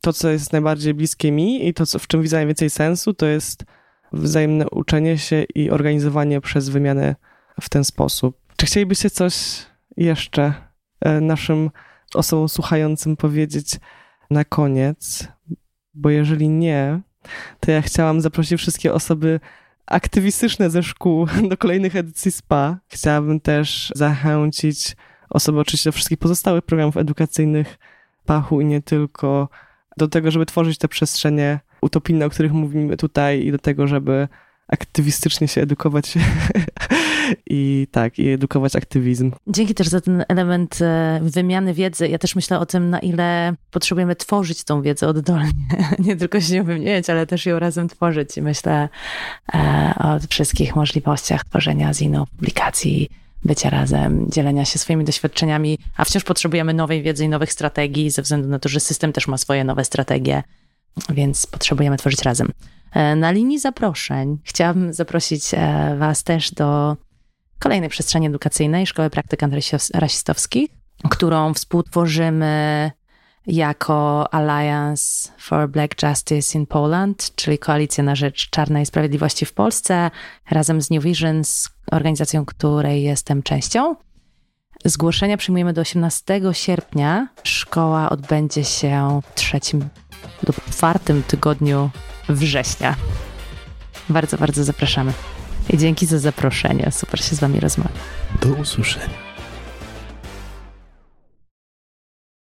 to, co jest najbardziej bliskie mi i to, co, w czym widzę najwięcej sensu, to jest wzajemne uczenie się i organizowanie przez wymianę w ten sposób. Czy chcielibyście coś jeszcze e, naszym osobom słuchającym powiedzieć na koniec? Bo jeżeli nie, to ja chciałam zaprosić wszystkie osoby aktywistyczne ze szkół (laughs) do kolejnych edycji SPA. Chciałabym też zachęcić osoby oczywiście do wszystkich pozostałych programów edukacyjnych Pachu i nie tylko, do tego, żeby tworzyć te przestrzenie utopijne, o których mówimy tutaj i do tego, żeby aktywistycznie się edukować (laughs) i tak, i edukować aktywizm. Dzięki też za ten element e, wymiany wiedzy. Ja też myślę o tym, na ile potrzebujemy tworzyć tą wiedzę oddolnie. (laughs) Nie tylko się ją wymieniać, ale też ją razem tworzyć. I myślę e, o wszystkich możliwościach tworzenia zinów, publikacji, bycia razem, dzielenia się swoimi doświadczeniami, a wciąż potrzebujemy nowej wiedzy i nowych strategii, ze względu na to, że system też ma swoje nowe strategie, więc potrzebujemy tworzyć razem. E, na linii zaproszeń chciałabym zaprosić e, Was też do kolejnej przestrzeni edukacyjnej Szkoły Praktyk Rasistowskich, którą współtworzymy jako Alliance for Black Justice in Poland, czyli Koalicja na Rzecz Czarnej Sprawiedliwości w Polsce, razem z New Visions, organizacją której jestem częścią. Zgłoszenia przyjmujemy do 18 sierpnia. Szkoła odbędzie się w trzecim lub czwartym tygodniu września. Bardzo, bardzo zapraszamy. I dzięki za zaproszenie. Super się z Wami rozmawia. Do usłyszenia.